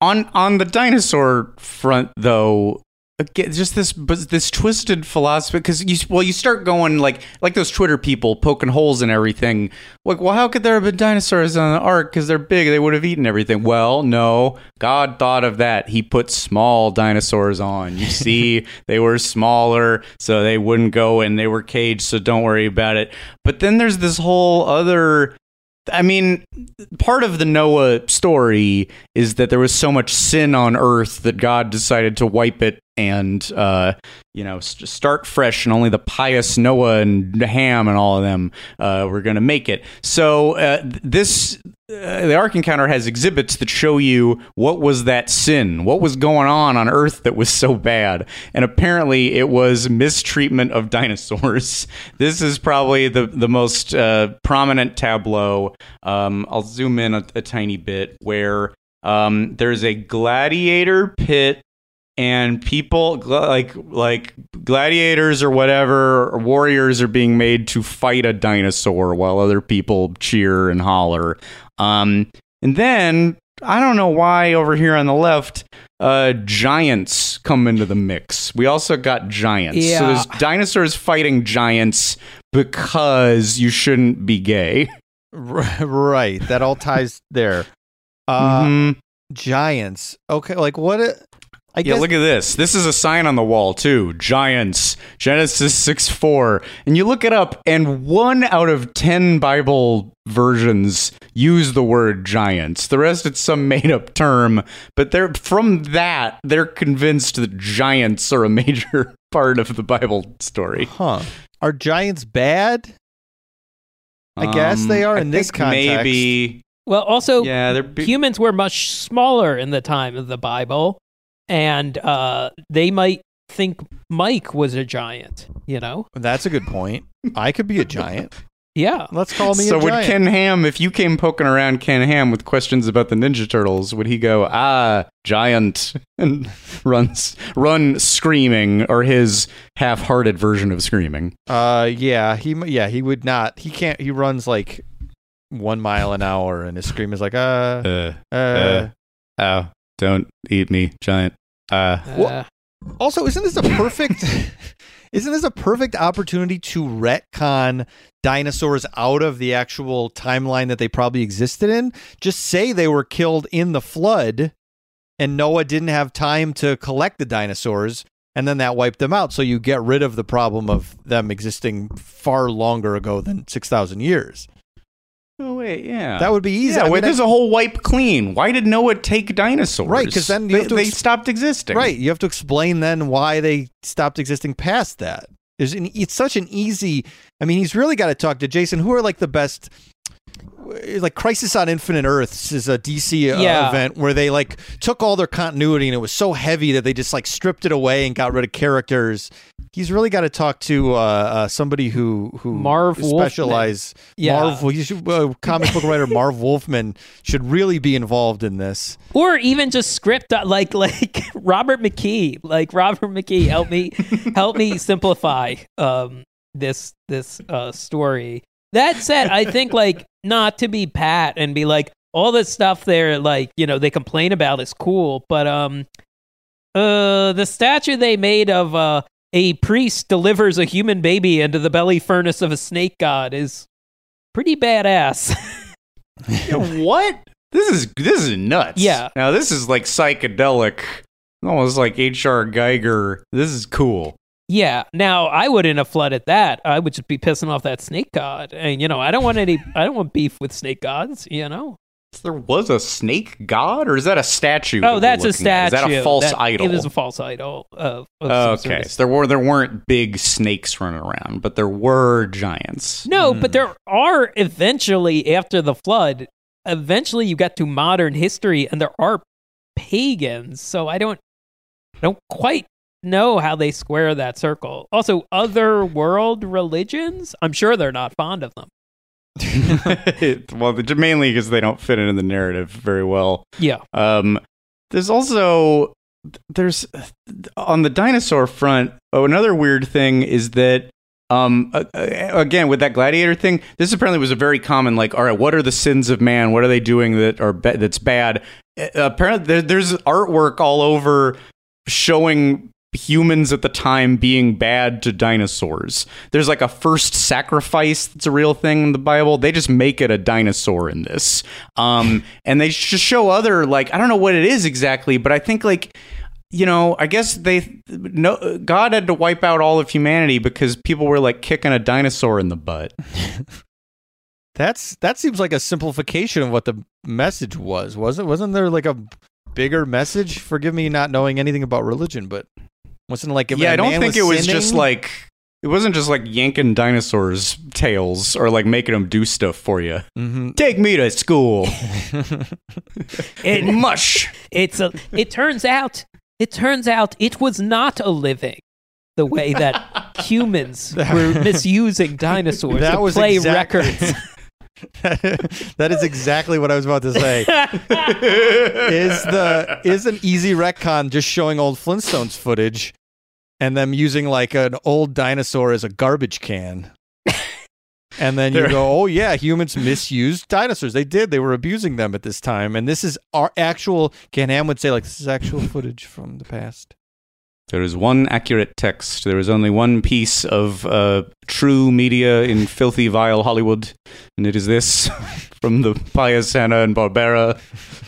on on the dinosaur front, though, again, just this this twisted philosophy because you well you start going like like those Twitter people poking holes in everything. Like, well, how could there have been dinosaurs on the ark? Because they're big, they would have eaten everything. Well, no, God thought of that. He put small dinosaurs on. You <laughs> see, they were smaller, so they wouldn't go and they were caged. So don't worry about it. But then there's this whole other I mean, part of the Noah story is that there was so much sin on earth that God decided to wipe it and, uh, you know, st- start fresh, and only the pious Noah and Ham and all of them uh, were going to make it. So uh, this. Uh, the Ark Encounter has exhibits that show you what was that sin, what was going on on Earth that was so bad, and apparently it was mistreatment of dinosaurs. <laughs> This is probably the the most uh, prominent tableau. Um, I'll zoom in a, a tiny bit where um, there's a gladiator pit and people like like gladiators or whatever or warriors are being made to fight a dinosaur while other people cheer and holler um, and then i don't know why over here on the left uh, giants come into the mix we also got giants yeah. so there's dinosaurs fighting giants because you shouldn't be gay right. That all ties there. Uh, Mhm. Giants. Okay. Like what? It, I Yeah, guess. look at this. This is a sign on the wall too. Giants, Genesis six four, and you look it up, and one out of ten Bible versions use the word giants. The rest, it's some made up term. But they're from that they're convinced that giants are a major <laughs> part of the Bible story. Huh. Are giants bad? I guess they are Um, I in this think context. Maybe. Well, also, Yeah, they're humans were much smaller in the time of the Bible, and uh, they might think Mike was a giant. You know? That's a good point. I could be a giant. <laughs> Yeah. Let's call me so a would giant. Ken Ham, if you came poking around Ken Ham with questions about the Ninja Turtles, would he go, ah, giant, <laughs> and runs run screaming, or his half-hearted version of screaming? uh, yeah, he yeah he would not. He can't. He runs like one mile an hour, and his scream is like uh Uh, uh. uh. oh, don't eat me, giant. Uh, Uh, Also, isn't this a perfect? <laughs> isn't this a perfect opportunity to retcon dinosaurs out of the actual timeline that they probably existed in? Just say they were killed in the flood, and Noah didn't have time to collect the dinosaurs, and then that wiped them out. So you get rid of the problem of them existing far longer ago than six thousand years. Oh wait, yeah, That would be easy. Yeah, I mean, wait, there's I- a whole wipe clean. Why did Noah take dinosaurs? Right, because then they, to they stopped existing. Right. You have to explain then why they stopped existing past that. There's an, it's such an easy. I mean, he's really got to talk to Jason. Who are like the best? Like Crisis on Infinite Earths is a DC uh, Yeah. event where they like took all their continuity and it was so heavy that they just like stripped it away and got rid of characters. He's really got to talk to uh, uh, somebody who who Marv Wolfman. specialize. Yeah. Marv, should, uh, comic book writer Marv Wolfman should really be involved in this. or even just script uh, like like <laughs> Robert McKee, like Robert McKee, help me help me simplify um this this uh story. That said, I think like not to be pat and be like all this stuff they're like, you know, they complain about is cool, but um uh the statue they made of uh a priest delivers a human baby into the belly furnace of a snake god is pretty badass. <laughs> <laughs> what? This is this is nuts. Yeah. Now this is like psychedelic, almost like H.R. Giger. This is cool. Yeah. Now I wouldn't have flooded that. I would just be pissing off that snake god. And you know, I don't want any I don't want beef with snake gods, you know. There was a snake god, or is that a statue? Oh, that that's a looking at? statue. Is that a false That- idol? It was a false idol of, of okay, so there were there weren't big snakes running around, but there were giants. No, Hmm. but there are eventually after the flood, eventually you get to modern history and there are pagans. So I don't I don't quite know how they square that circle. Also, other world religions, I'm sure they're not fond of them. <laughs> well, the- mainly because they don't fit into the narrative very well. Yeah. Um, there's also there's on the dinosaur front. Oh, another weird thing is that um uh, again with that gladiator thing, this apparently was a very common like. All right, what are the sins of man? What are they doing that are ba- that's bad? Uh, apparently, there, there's artwork all over showing humans at the time being bad to dinosaurs. There's like a first sacrifice that's a real thing in the Bible. They just make it a dinosaur in this. Um <laughs> and they just show other like I don't know what it is exactly, but I think like you know, I guess they no God had to wipe out all of humanity because people were like kicking a dinosaur in the butt. <laughs> That's that seems like a simplification of what the message was. Wasn't wasn't there like a bigger message? Forgive me not knowing anything about religion, but wasn't it like if yeah, a I don't man think it was just like it wasn't just like yanking dinosaurs' tails or like making them do stuff for you. Mhm. Take me to school. <laughs> It, Mush. it's a it turns out it turns out it was not a living the way that <laughs> humans were misusing dinosaurs That to was play exact- records. <laughs> that is exactly what I was about to say. is the is an easy retcon just showing old Flintstones footage and them using like an old dinosaur as a garbage can. <laughs> And then you go, oh yeah, humans misused dinosaurs. They did. They were abusing them at this time. And this is our actual. Ken Ham would say like this is actual footage from the past. There is one accurate text. There is only one piece of uh, true media in filthy, vile Hollywood, and it is this <laughs> from the pious Hanna and Barbera.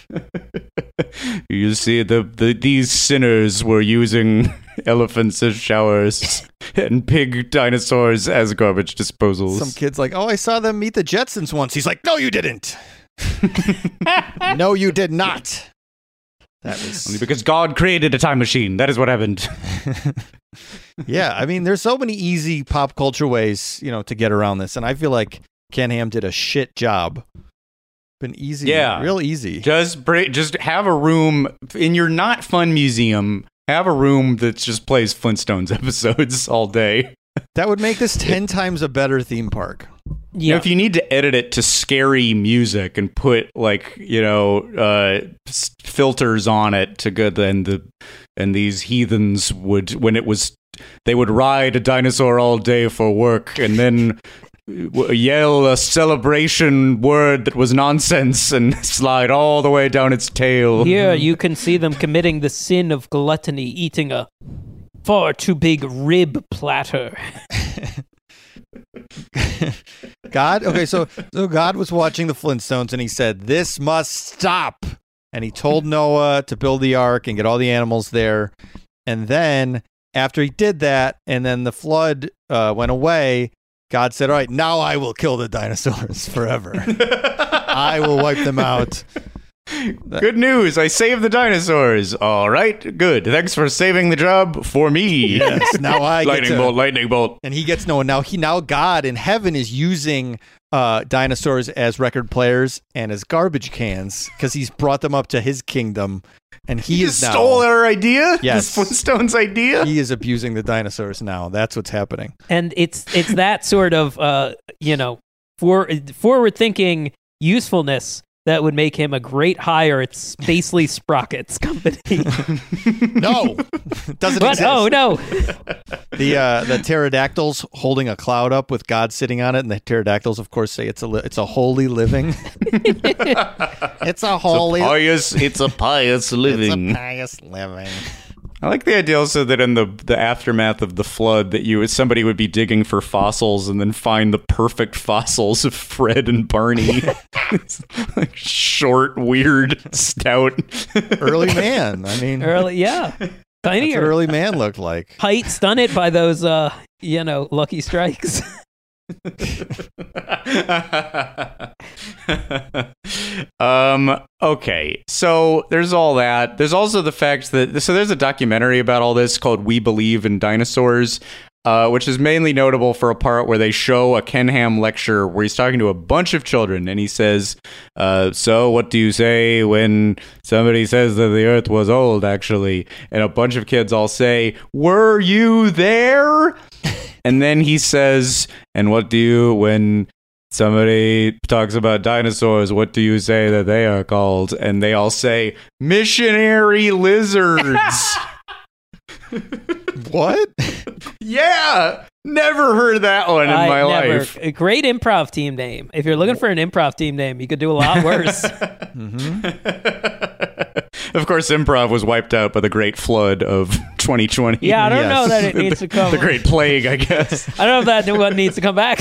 <laughs> you see, the, the these sinners were using elephants as showers <laughs> and pig dinosaurs as garbage disposals. Some kids like, oh, I saw them meet the Jetsons once. He's like, no, you didn't. <laughs> no, you did not. That Only was because God created a time machine. That is what happened. <laughs> yeah, I mean, there's so many easy pop culture ways, you know, to get around this, and I feel like Ken Ham did a shit job. Been easy, Yeah. real easy. Just just have a room in your not fun museum. Have a room that just plays Flintstones <laughs> episodes all day. That would make this <laughs> ten times a better theme park. You Yeah. know, if you need to edit it to scary music and put like you know uh, filters on it to good, then the and these heathens would when it was they would ride a dinosaur all day for work and then w- yell a celebration word that was nonsense and <laughs> slide all the way down its tail. Here you can see them committing the sin of gluttony, eating a far too big rib platter. <laughs> God, okay, so so God was watching the Flintstones and he said, "This must stop." And he told Noah to build the ark and get all the animals there. And then after he did that, and then the flood uh, went away, God said, "All right, now I will kill the dinosaurs forever. <laughs> I will wipe them out." Good news! I saved the dinosaurs. All right, good. Thanks for saving the job for me. Yes, now I get lightning to- bolt, lightning bolt. and he gets Noah. Now he now God in heaven is using uh, dinosaurs as record players and as garbage cans because he's brought them up to his kingdom, and he You is now stole our idea. Yes. this Flintstones idea. he is abusing the dinosaurs now. That's what's happening. and it's it's that sort of uh you know for forward thinking usefulness that would make him a great hire at Spacely Sprockets Company. <laughs> No, doesn't but exist. oh no, The uh, the pterodactyls holding a cloud up with God sitting on it, and the pterodactyls, of course, say it's a li- it's a holy living. <laughs> it's a holy. pious. It's a pious living. pious living. I like the idea also that in the the aftermath of the flood, that you somebody would be digging for fossils and then find the perfect fossils of Fred and Barney. <laughs> Like short, weird, stout. Early <laughs> man. I mean, early yeah, <laughs> that's what tinier early man looked like. height stunted by those uh you know lucky strikes. <laughs> um okay so there's all that there's also the fact that so there's a documentary about all this called we believe in dinosaurs uh, which is mainly notable for a part where they show a Ken Ham lecture where he's talking to a bunch of children and he says, uh, So, what do you say when somebody says that the earth was old, actually? And a bunch of kids all say, Were you there? And then he says, And what do you, when somebody talks about dinosaurs, what do you say that they are called? And they all say, missionary lizards. <laughs> What? yeah, never heard that one in I my never- life. A great improv team name. If you're looking for an improv team name, you could do a lot worse. <laughs> Mm-hmm. <laughs> of course, improv was wiped out by the Great Flood of <laughs> 2020. yeah, I don't Yes. know that it needs to <laughs> come. the Great Plague, I guess. I don't know if that one needs to come back.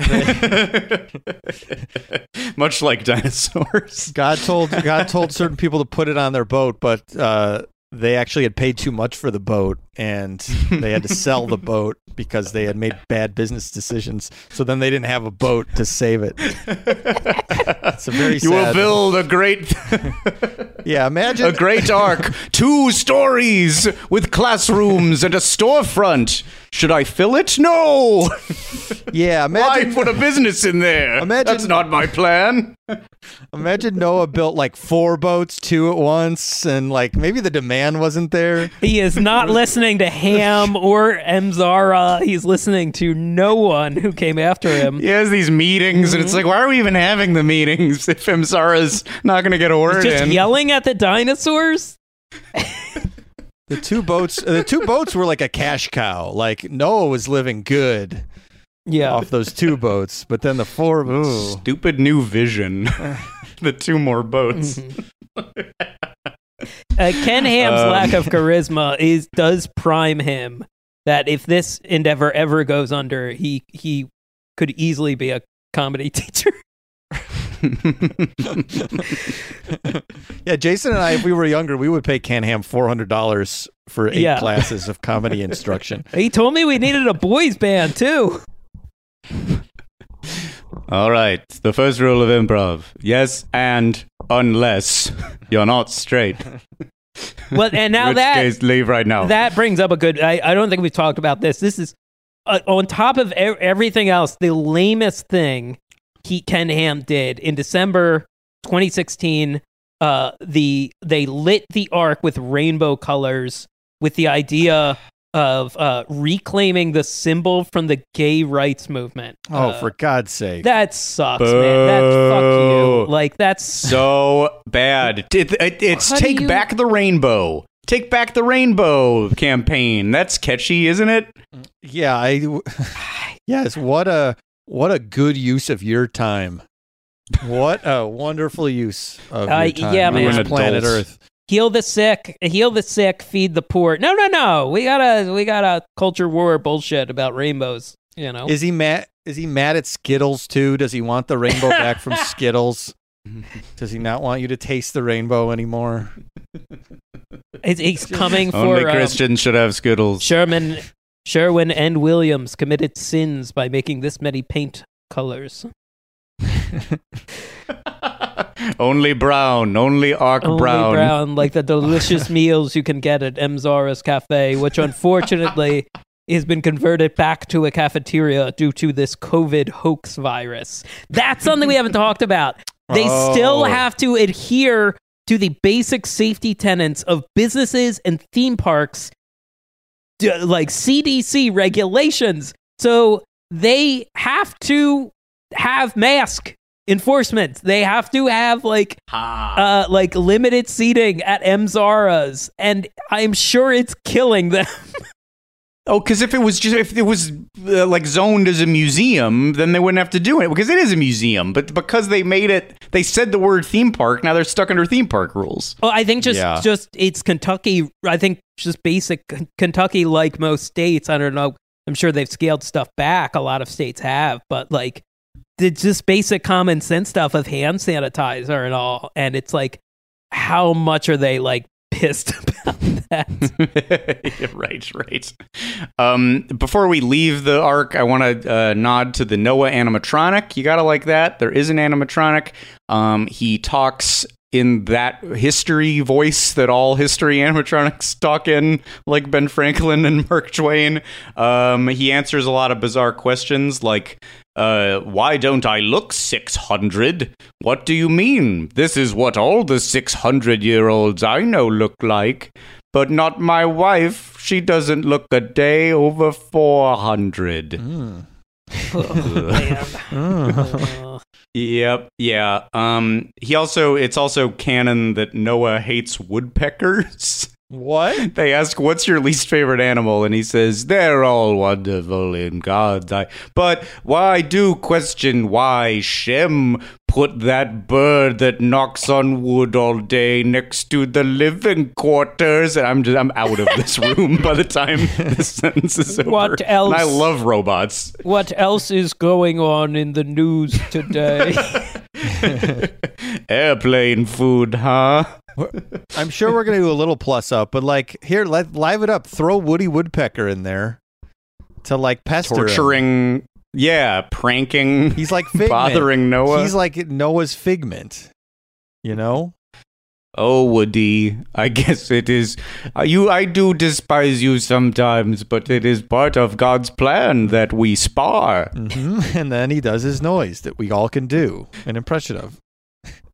<laughs> Much like dinosaurs. God told God told certain people to put it on their boat, but uh, they actually had paid too much for the boat, and they had to sell the boat because they had made bad business decisions. So then they didn't have a boat to save it. It's a very You will sad. build a great, yeah, imagine a great ark, two stories with classrooms and a storefront. Should I fill it? No. Yeah, <laughs> imagine Why put a business in there? Imagine- That's not my plan. Imagine Noah built like four boats, two at once, and like maybe the demand wasn't there. He is not <laughs> listening to Ham or Emzara. He's listening to no one who came after him. He has these meetings, and it's mm-hmm. like, why are we even having the meetings if Emzara's not going to get a word Just in? yelling at the dinosaurs. The two boats, the two boats were like a cash cow. Like Noah was living good Yeah. off those two <laughs> boats, but then the four, ooh. Stupid new vision. <laughs> the two more boats. Uh, Ken Ham's Um, lack of <laughs> charisma is does prime him that if this endeavor ever goes under, he he could easily be a comedy teacher. yeah, Jason and I, if we were younger, we would pay Ken Ham four hundred dollars for eight Yeah. classes of comedy instruction. He told me we needed a boys band too. <laughs> All right. The first rule of improv yes, and unless you're not straight. <laughs> Well, and now that case, leave right now. that brings up a good. I, I don't think we've talked about this. This is uh, on top of e- everything else, the lamest thing he Ken Ham did in December 2016. Uh, the they lit the ark with rainbow colors with the idea of uh, reclaiming the symbol from the gay rights movement. Oh, Uh, for God's sake! that sucks, man. That fuck you. Like that's so bad. It- it- it's How take you- back the rainbow. Take back the rainbow campaign. That's catchy, isn't it? yeah, I. <laughs> yes, what a what a good use of your time. What a wonderful use of Uh, your time. yeah, on man. this planet Adults. Earth. Heal the sick, heal the sick, feed the poor. No, no, no. We gotta we gotta culture war bullshit about rainbows. You know, Is he mad? Is he mad at Skittles too? Does he want the rainbow back from <laughs> Skittles? <laughs> Does he not want you to taste the rainbow anymore? he's, he's coming Only for um, Christians should have Skittles. Sherman, Sherwin, and Williams committed sins by making this many paint colors. <laughs> only brown. Only arc Only brown. brown, like the delicious <laughs> meals you can get at Emzara's Cafe, which unfortunately has been converted back to a cafeteria due to this COVID hoax virus. That's something we haven't talked about. They still Oh. have to adhere to the basic safety tenets of businesses and theme parks, d- like CDC regulations. So they have to have mask enforcement. They have to have like uh, like limited seating at Emzara's, and I'm sure it's killing them. <laughs> Oh, because if it was just if it was uh, like zoned as a museum, then they wouldn't have to do it because it is a museum. But because they made it, they said the word theme park. Now they're stuck under theme park rules. well, I think just Yeah. just it's Kentucky. I think just basic Kentucky, like most states. I don't know. I'm sure they've scaled stuff back. A lot of states have, but like the just basic common sense stuff of hand sanitizer and all. And it's like, how much are they like <laughs> pissed about that? <laughs> right, right. Um, before we leave the ark, I want to uh, nod to the Noah animatronic. You gotta like that. There is an animatronic. Um, he talks in that history voice that all history <laughs> animatronics talk in, like Ben Franklin and Mark Twain. Um, he answers a lot of bizarre questions, like. Uh, why don't I look 600? What do you mean? This is what all the 600 year olds I know look like. But not my wife. She doesn't look a day over 400. Uh, <laughs> <laughs> Yep, yeah. Um he also it's also canon that Noah hates woodpeckers. <laughs> What? They ask what's your least favorite animal and he says they're all wonderful in God's eye. But why do question why Shem put that bird that knocks on wood all day next to the living quarters and I'm just I'm out of this room by the time this sentence is over. What And else? I love robots. what else is going on in the news today? <laughs> Airplane food, huh? I'm sure we're gonna do a little plus up, but like here, let live it up. Throw Woody Woodpecker in there to like pester him. torturing yeah pranking He's like Figment. bothering noah He's like Noah's figment. You know? oh woody i guess it is uh, you i do despise you sometimes but it is part of god's plan that we spar hmm <laughs> And then he does his noise that we all can do an impression of.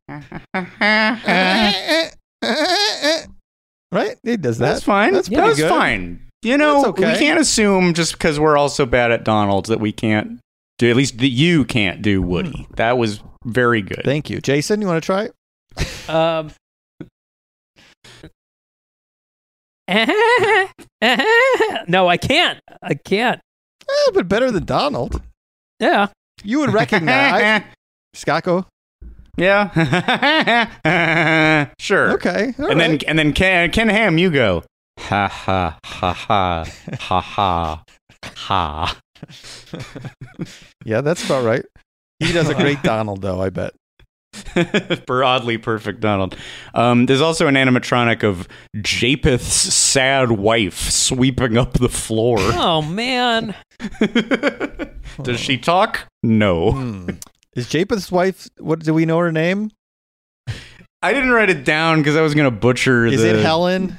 <laughs> <laughs> right? He does that. that's fine That's that pretty was good. fine you know That's okay. we can't assume just because we're all so bad at donald's that we can't do at least that you can't do woody that was very good Thank you. Jason, you want to try? um, <laughs> no, I can't. I can't. Eh, but better than Donald. Yeah. You would recognize <laughs> Scacco. Yeah <laughs> sure Okay. all and then and then Ken, Ken Ham, you go ha ha ha ha ha ha ha. <laughs> Yeah, that's about right. He does a great <laughs> Donald, though, I bet. Broadly perfect Donald. Um, there's also an animatronic of Japheth's sad wife sweeping up the floor. Oh man. Does she talk? No. Hmm. Is Japheth's wife, what do we know her name? I didn't write it down because I was going to butcher Is the. it Helen?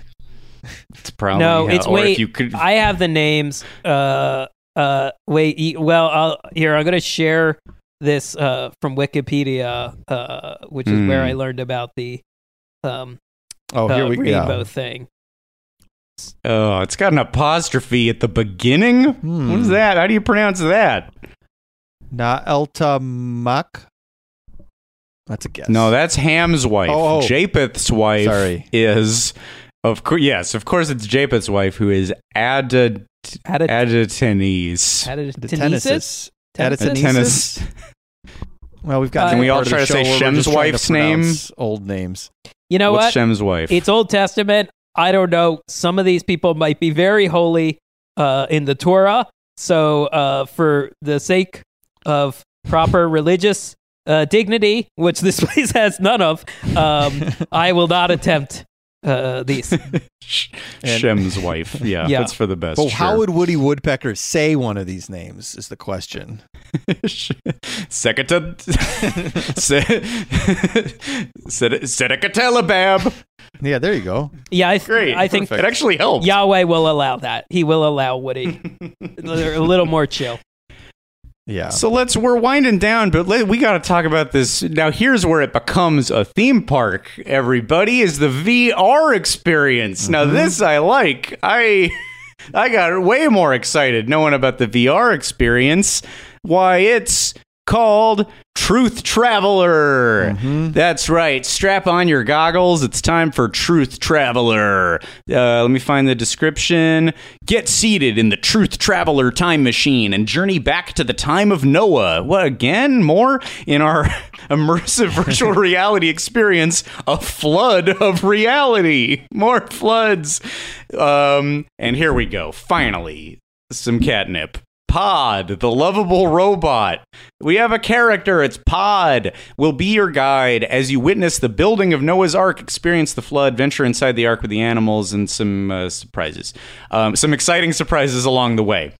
It's probably no, hell. it's wait. if you could. I have the names. Uh, uh, wait. e- Well, I'll, here I'm gonna share this uh from Wikipedia, uh, which is where Hmm. I learned about the um Oh, uh, here we rainbow go. thing. oh, it's got an apostrophe at the beginning. Hmm. What is that? How do you pronounce that? Na'eltamak. That's a guess. No, that's Ham's wife. Oh, oh. Japheth's wife Sorry. is, of course, yes, of course, it's Japheth's wife who is Adat Added, Adatenes. added the Tennesis? Tennesis. Tennesis? Tennis. Well, we've got. Can we all try to say show where we're Shem's just trying to wife's name? Old names. You know What's what? Shem's wife? It's Old Testament. I don't know. Some of these people might be very holy uh, in the Torah. So, uh, for the sake of proper religious uh, dignity, which this <laughs> place has none of, um, <laughs> I will not attempt uh, these. <laughs> And- Shem's wife. Yeah, Yeah. that's for the best. But how would Woody Woodpecker say one of these names? Is the question. Sekata Sedekatelabab. Yeah, there you go. Yeah, I, th- Great. I think it actually helped. Yahweh will allow that. He will allow Woody a little more chill. Yeah. So let's we're winding down, but let, we got to talk about this now. Here's where it becomes a theme park. Everybody is the VR experience. Now mm-hmm. this I like. I <laughs> I got way more excited knowing about the VR experience. Why it's called Truth Traveler. That's right. Strap on your goggles. It's time for Truth Traveler. Uh, let me find the description. Get seated in the Truth Traveler time machine and journey back to the time of Noah. What again? More in our <laughs> immersive virtual <laughs> reality experience, a flood of reality. More floods. Um, and here we go. Finally, some catnip. Pod, the lovable robot. We have a character. It's Pod. Will be your guide as you witness the building of Noah's Ark, experience the flood, venture inside the ark with the animals, and some uh, surprises. Um, some exciting surprises along the way.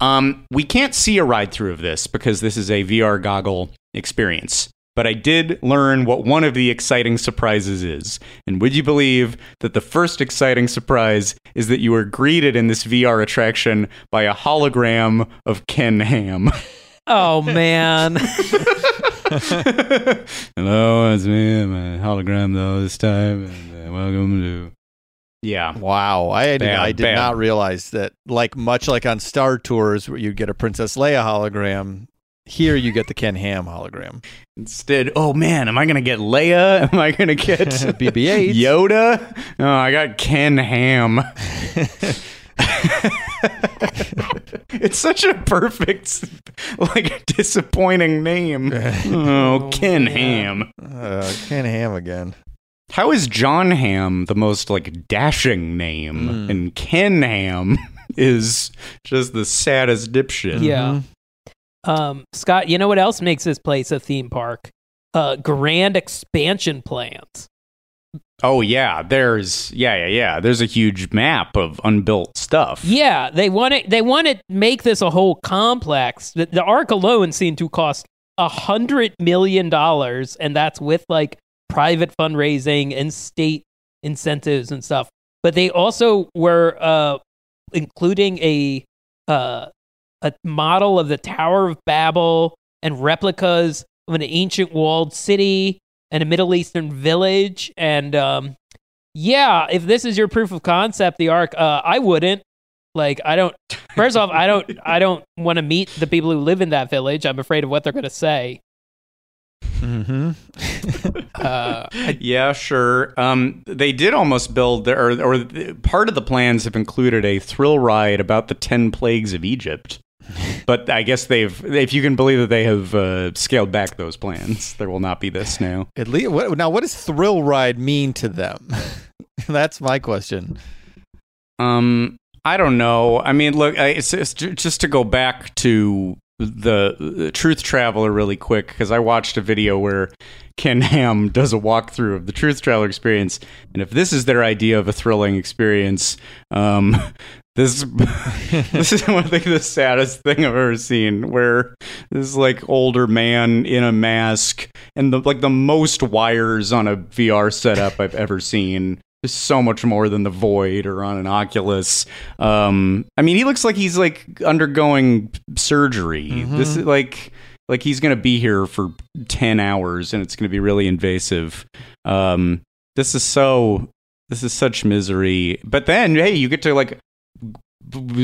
Um, we can't see a ride through of this because this is a VR goggle experience. But I did learn what one of the exciting surprises is. And would you believe that the first exciting surprise is that you are greeted in this VR attraction by a hologram of Ken Ham? <laughs> Oh, man. <laughs> Hello, it's me, my hologram though this time, and uh, welcome to. Yeah, Wow, I did, Bad, I did bad. not realize that. Like much like on Star Tours, where you get a Princess Leia hologram, here you get the Ken Ham hologram. Instead, oh man, am I gonna get Leia? <laughs> Am I gonna get <laughs> BB-8. Yoda? No, I got Ken Ham. <laughs> it's such a perfect, like, disappointing name. Oh, Ken Ham. Uh, Ken Ham again. How is Jon Hamm the most like dashing name, and Ken Ham is just the saddest dipshit? Yeah. Um, Scott, you know what else makes this place a theme park? Uh, grand expansion plans. Oh yeah, there's yeah yeah yeah. There's a huge map of unbuilt stuff. Yeah, they want to they want to make this a whole complex. The, the ark alone seemed to cost a hundred million dollars, and that's with like private fundraising and state incentives and stuff. But they also were uh, including a uh, a model of the Tower of Babel and replicas of an ancient walled city and a Middle Eastern village. And um, yeah, if this is your proof of concept, the ark, uh, I wouldn't. Like, I don't. First off, I don't. I don't want to meet the people who live in that village. I'm afraid of what they're going to say. Mm-hmm. <laughs> Uh, Yeah, sure. Um, they did almost build, their, or, or part of the plans have included a thrill ride about the 10 plagues of Egypt. But I guess they've, if you can believe that they have uh, scaled back those plans, there will not be this now. At least, what, now, what does thrill ride mean to them? <laughs> That's my question. Um, I don't know. I mean, look, I, it's, it's just to go back to the, the Truth Traveler really quick because I watched a video where Ken Ham does a walkthrough of the Truth Traveler experience, and if this is their idea of a thrilling experience, um, <laughs> this <laughs> this is one of the, the saddest thing I've ever seen. Where this like older man in a mask and the like the most wires on a VR setup I've ever seen so much more than the Void or on an Oculus. Um, I mean, he looks like he's like undergoing surgery. This is like like he's gonna be here for ten hours, and it's gonna be really invasive. Um, this is so. This is such misery. But then, hey, you get to like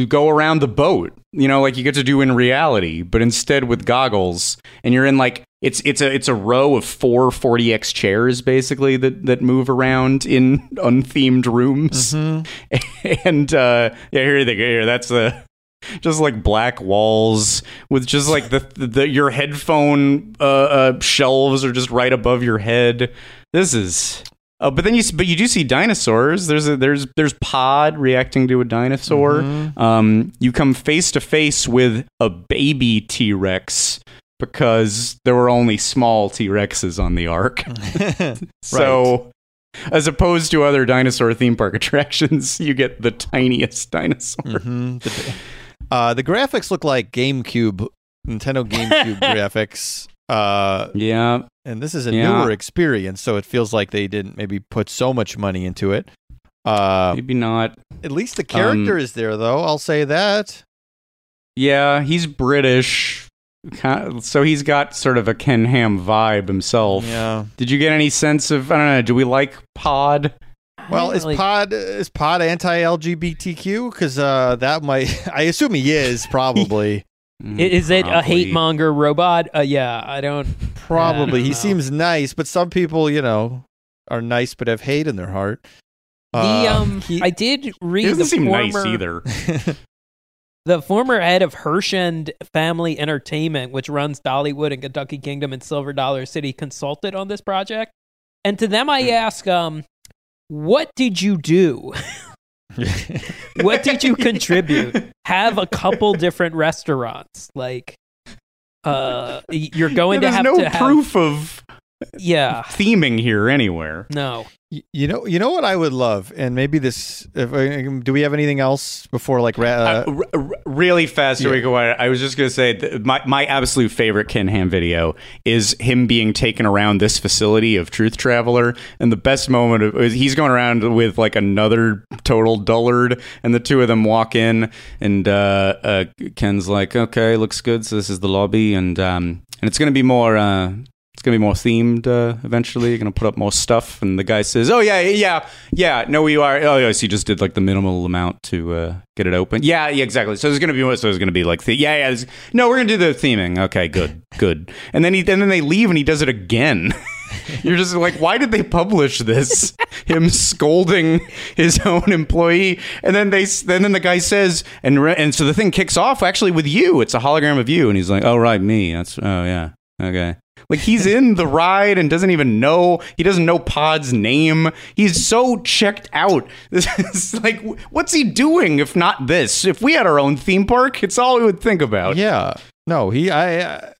go around the boat. You know, like you get to do in reality, but instead with goggles, and you're in like it's it's a it's a row of four 4DX chairs basically that that move around in <laughs> unthemed rooms. <laughs> and uh, yeah, here they go. Here, that's the just like black walls with just like the, the your headphone uh, uh, shelves are just right above your head. This is. Oh, but then you but you do see dinosaurs. There's a there's there's Pod reacting to a dinosaur. Um, you come face to face with a baby T Rex because there were only small T Rexes on the ark. <laughs> So, as opposed to other dinosaur theme park <laughs> attractions, you get the tiniest dinosaur. Mhm. The, uh, the graphics look like GameCube, Nintendo GameCube <laughs> graphics. Uh, Yeah, and this is a Yeah. newer experience, so it feels like they didn't maybe put so much money into it. Uh, maybe not. at least the character Um, is there, though. I'll say that. Yeah, he's British, so he's got sort of a Ken Ham vibe himself. Yeah. Did you get any sense of? I don't know. Do we like Pod? Well, is Like- Pod is Pod anti LGBTQ? Because uh, that might. <laughs> I assume he is probably. <laughs> Mm, I- Is it a hate monger robot? Uh, yeah, I don't. Probably. I He don't know. seems nice, but some people, you know, are nice but have hate in their heart. The Uh, um, he- I did read doesn't the seem former, nice either. <laughs> the former head of Herschend Family Entertainment, which runs Dollywood and Kentucky Kingdom and Silver Dollar City, consulted on this project. And to them, Hmm. I ask, um, what did you do? what did you contribute? <laughs> Have a couple different restaurants, like. Uh, you're going Yeah, to have no to have, proof of yeah, theming here anywhere. no, You know, you know what I would love, and maybe this. If, uh, do we have anything else before like? Uh, Uh, r- r- really fast, yeah. Rico. I I was just gonna say that my my absolute favorite Ken Ham video is him being taken around this facility of Truth Traveler, and the best moment of, is he's going around with like another total dullard, and the two of them walk in, and uh, uh, Ken's like, "Okay, looks good. So this is the lobby, and um, and it's gonna be more." It's gonna be more themed uh, eventually. You're gonna put up more stuff, and the guy says, "Oh yeah, yeah, yeah. No, you are. Oh yes, he just did like the minimal amount to uh, get it open. Yeah, yeah, exactly. So there's gonna be so there's gonna be like, the, yeah, yeah. No, we're gonna do the theming. Okay, good, good. And then he and then they leave, and he does it again. <laughs> You're just like, why did they publish this? <laughs> Him scolding his own employee, and then they then then the guy says, and re- and so the thing kicks off actually with you. It's a hologram of you, and he's like, oh right, me. That's oh yeah, okay. Like he's in the ride and doesn't even know. He doesn't know Pod's name. He's so checked out. <laughs> This is like, what's he doing if not this? If we had our own theme park, it's all we would think about. yeah. No, he. I. Uh,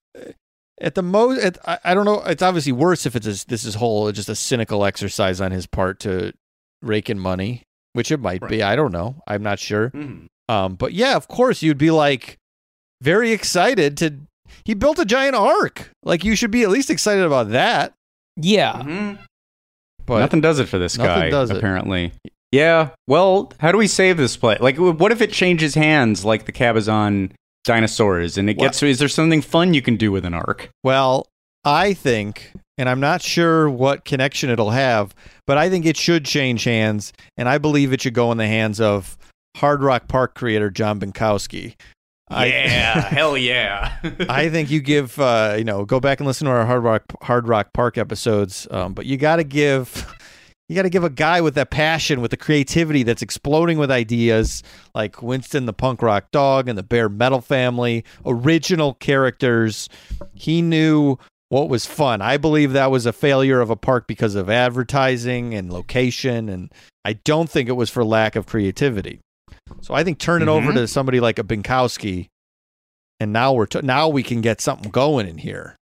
at the most, at, I, I don't know. It's obviously worse if it's a, this is whole just a cynical exercise on his part to rake in money, which it might be. I don't know. I'm not sure. Mhm. Um, but yeah, of course, you'd be like very excited to. He built a giant ark. Like you should be at least excited about that. yeah. Mhm. But nothing does it for this Nothing guy. does it. apparently. Yeah. Well, how do we save this place? Like, what if it changes hands, like the Cabazon dinosaurs, and it What? gets? Is there something fun you can do with an ark? Well, I think, and I'm not sure what connection it'll have, but I think it should change hands, and I believe it should go in the hands of Hard Rock Park creator Jon Binkowski. I- Yeah. <laughs> hell yeah. I think you give, uh, you know, go back and listen to our Hard Rock Hard Rock Park episodes, um, but you got to give. <laughs> You got to give a guy with that passion, with the creativity that's exploding with ideas, like Winston the punk rock dog and the bare metal family, original characters. He knew what was fun. I believe that was a failure of a park because of advertising and location, and I don't think it was for lack of creativity. So I think turn it over mm-hmm. to somebody like a Binkowski, and now we're t- now we can get something going in here.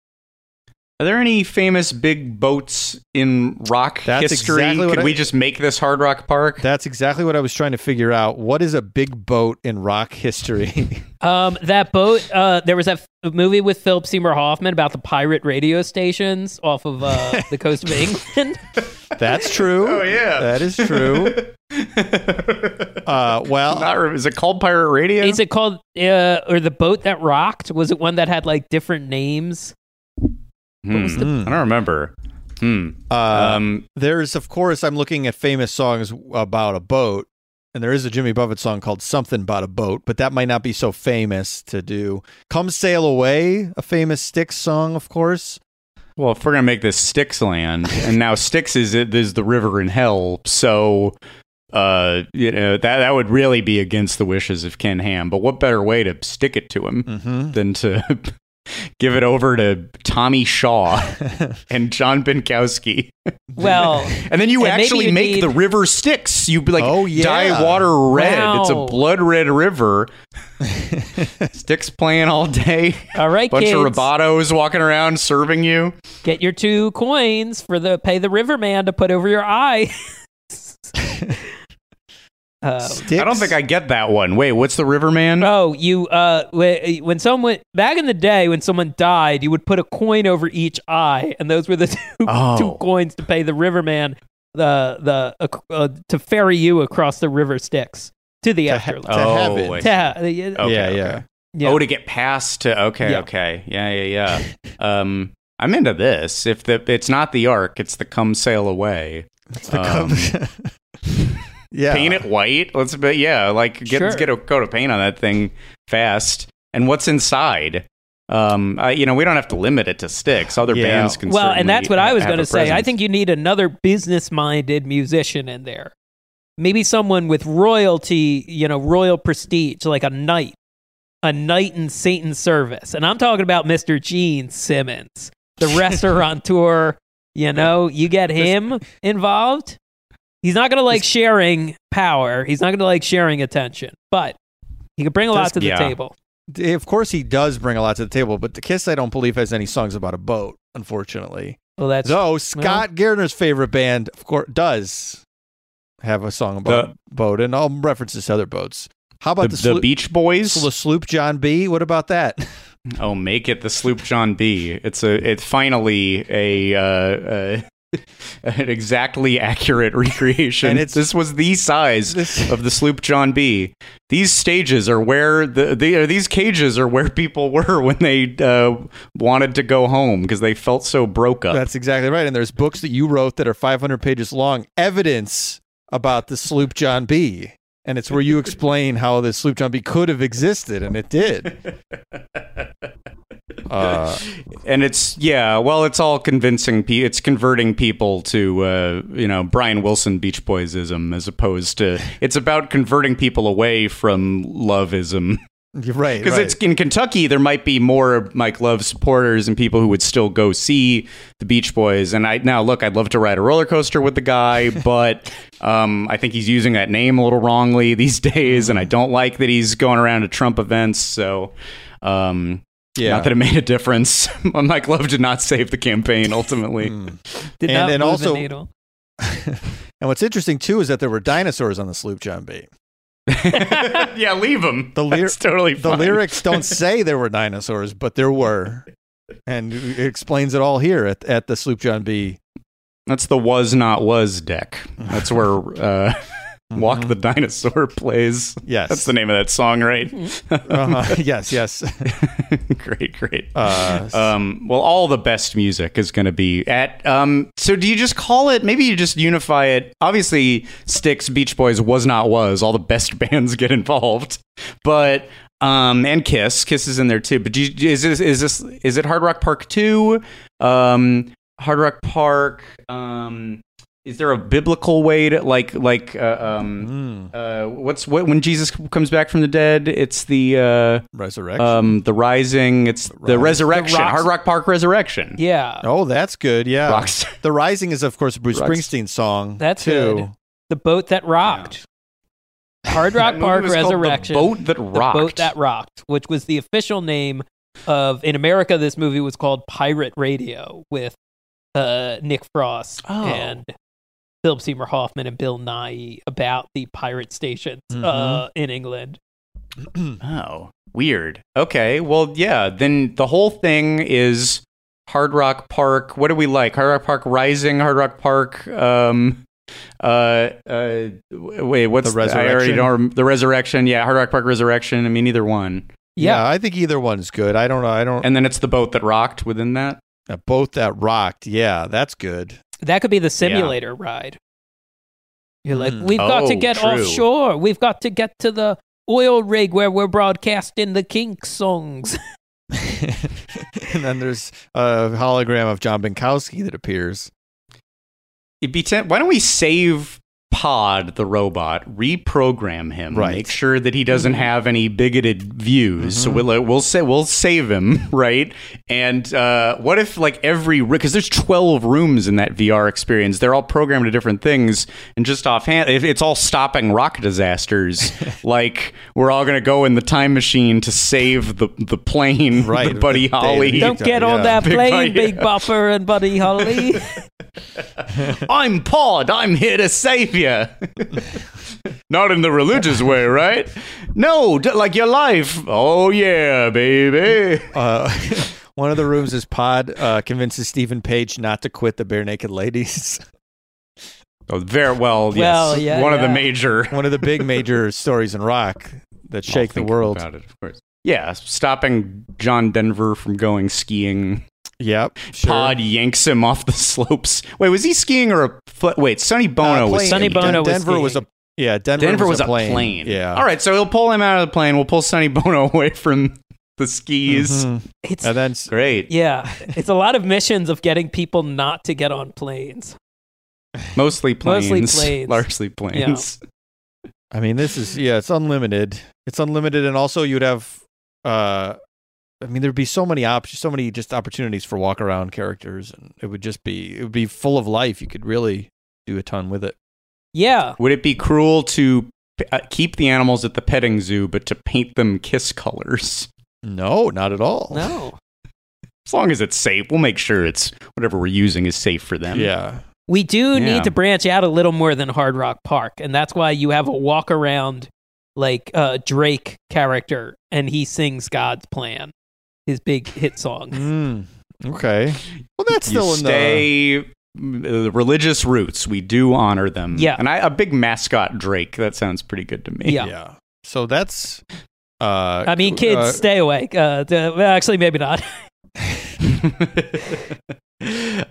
Are there any famous big boats in rock That's history? exactly Could I- we just make this Hard Rock Park? That's exactly what I was trying to figure out. What is a big boat in rock history? <laughs> Um, that boat. Uh, there was that f- movie with Philip Seymour Hoffman about the pirate radio stations off of uh, the coast of <laughs> England. That's true. Oh, yeah. That is true. <laughs> Uh, well, Not, is it called Pirate Radio? Is it called uh, or the boat that rocked? Was it one that had like different names? Hmm. the- I don't remember. Hmm. uh, Um, there's of course I'm looking at famous songs about a boat, and there is a Jimmy Buffett song called "Something About a Boat," but that might not be so famous to do. "Come Sail Away," a famous Styx song, of course. well, if we're gonna make this Styx land, and now Styx is is the river in hell, so uh, you know that that would really be against the wishes of Ken Ham. But what better way to stick it to him Mm-hmm. than to give it over to Tommy Shaw <laughs> and Jon Binkowski? Well, And then you And actually make need- the river Styx. You be like Oh, yeah. dye water red. It's a blood red river. <laughs> Styx playing all day. all right, Bunch kids, of Robotos walking around serving you. get your two coins for the pay the river man to put over your eye. <laughs> uh, I don't think I get that one. Wait, what's the Riverman? Oh, you uh, when someone back in the day when someone died, you would put a coin over each eye, and those were the <laughs> two, Oh. two coins to pay the riverman the the uh, uh, to ferry you across the river Styx to the To he- afterlife. to oh, heaven. I To ha- yeah, Okay, yeah, okay. yeah. yeah. Oh, to get past to okay, Yeah. okay, yeah, yeah, yeah. um, I'm into this. If the it's not the Ark, it's the Come Sail Away. it's Um, <laughs> yeah. Paint it white. Let's be yeah, like get Sure. let's get a coat of paint on that thing fast. And what's inside? Um, I, you know, we don't have to limit it to Styx. Other Yeah. bands can. well, and that's what I was going to say. I think you need another business-minded musician in there. Maybe someone with royalty, you know, royal prestige, like a knight, a knight in Satan's service. And I'm talking about Mr. Gene Simmons, the <laughs> restaurateur. You know, you get him involved. He's not going to like sharing power. He's not going to like sharing attention, but he could bring a lot to the yeah. table. Of course, he does bring a lot to the table, but the Kiss, I don't believe, has any songs about a boat. Unfortunately, Well, that's though Scott Gairdner's favorite band, of course, does have a song about a boat, and I'll reference this other boats. How about the, the, sloop, Beach Boys. the sloop John B? What about that? Oh, make it the Sloop John B. It's a it's finally a uh, uh, an exactly accurate recreation. And it's- this was the size This- of the Sloop John B. These stages are where the, the these cages are where people were when they uh, wanted to go home because they felt so broke up. That's exactly right. And there's books that you wrote that are 500 pages long, evidence about the sloop John B. And it's where you <laughs> explain how the sloop John B could have existed, and it did. <laughs> Uh, and it's yeah well it's all convincing pe- it's converting people to uh, you know brian wilson beach boysism as opposed to it's about converting people away from loveism right. because right. it's in kentucky there might be more mike love supporters and people who would still go see the beach boys and i now look i'd love to ride a roller coaster with the guy <laughs> but um, i think he's using that name a little wrongly these <laughs> days and i don't like that he's going around to trump events so um, yeah. not that it made a difference. Mike Love did not save the campaign ultimately. Mm. did and- not and move also- the needle. <laughs> and what's interesting too is that there were dinosaurs on the sloop John B. <laughs> yeah, leave them. The lyr- That's totally The lyrics don't say there were dinosaurs, but there were. And it explains it all here at, at the sloop John B. That's the was not was deck. <laughs> That's where uh, Walk the Dinosaur plays. Mm-hmm. Yes. That's the name of that song, right? Uh-huh. yes, yes. <laughs> great, great. Uh, Um, well, all the best music is going to be at. Um, so, do you just call it? Maybe you just unify it. Obviously, Styx, Beach Boys, was not was. All the best <laughs> bands get involved, but um, and Kiss, Kiss is in there too. But do you, is this is this is it Hard Rock Park two? Um, Hard Rock Park. Um, is there a biblical way to like like uh, um mm, uh what's what when Jesus comes back from the dead? It's the uh resurrection. um, the Rising. It's the, Rise. Resurrection. The Rocks- Hard Rock Park Resurrection. Yeah, oh, that's good. Yeah. Rocks. The Rising is, of course, a Bruce Rocks- Springsteen song. That's too. good. the boat that rocked. Hard <laughs> Rock Park Resurrection. The boat that The rocked. boat that rocked, which was the official name of in America, this movie was called Pirate Radio with uh, Nick Frost Oh. and Philip Seymour Hoffman and Bill Nye about the pirate stations uh, in England. <clears throat> Oh, weird. Okay, well, yeah. Then the whole thing is Hard Rock Park. What do we like? Hard Rock Park Rising, Hard Rock Park. Um, uh, uh, wait, what's The I already Resurrection? don't. rem- The Resurrection. Yeah, Hard Rock Park Resurrection. I mean, either one. Yeah. I think either one's good. I don't know. I don't. And then it's the boat that rocked within that. uh, both that rocked. Yeah, that's good. That could be the simulator ride. You're like, Mm. we've got to Oh, get true. offshore. We've got to get to the oil rig where we're broadcasting the kink songs. <laughs> and then there's a hologram of Jon Binkowski that appears. It'd be ten- why don't we save Pod the robot, reprogram him, Right. make sure that he doesn't have any bigoted views. So we'll uh, we'll say we'll save him, <laughs> right? And uh, what if like every because there's 12 rooms in that VR experience, they're all programmed to different things, and just offhand, if it's all stopping rock disasters, <laughs> like we're all gonna go in the time machine to save the the plane, <laughs> Right. the Buddy Holly. the- Don't get on Yeah. that Big plane, Buddy. Big Bopper and Buddy Holly. I'm Pod. I'm here to save you. <laughs> Not in the religious way, right? No, d- like your life. Oh yeah, baby. <laughs> Uh, <laughs> one of the rooms is Pod uh, convinces Steven Page not to quit the Barenaked Ladies. Oh, very well. Yes, Well, yeah, one of the major. one of the big major stories in rock that shake the world. About it, of course. Yeah, stopping John Denver from going skiing. Yep. Sure. Pod yanks him off the <laughs> slopes. Wait, was he skiing or a foot? Wait, Sonny Bono Uh, was plane. Sonny skiing. Bono was Denver was a yeah. Denver, Denver was, a plane. Yeah. All right, so he'll pull him out of the plane. We'll pull Sonny <laughs> Bono away from the skis. Mhm. It's And then Great. yeah, it's a lot of missions of getting people not to get on planes. Mostly planes. Mostly planes. <laughs> Largely planes. I mean, this is yeah, it's unlimited. It's unlimited, and also you'd have, uh, I mean, there'd be so many options, so many just opportunities for walk around characters, and it would just be it would be full of life. You could really do a ton with it. Yeah, Would it be cruel to uh, keep the animals at the petting zoo, but to paint them kiss colors? No, not at all. no. <laughs> As long as it's safe, we'll make sure it's whatever we're using is safe for them. Yeah. We do Yeah. need to branch out a little more than Hard Rock Park, and that's why you have a walk around like uh, Drake character, and he sings God's Plan, his big hit song. Mm, okay. Well, that's you still in stay mm, uh, religious roots. We do honor them. Yeah. and I a big mascot Drake. That sounds pretty good to me. Yeah. Yeah. So that's. Uh, I mean, kids, uh, stay awake. Uh, actually, maybe not. <laughs> <laughs> <laughs>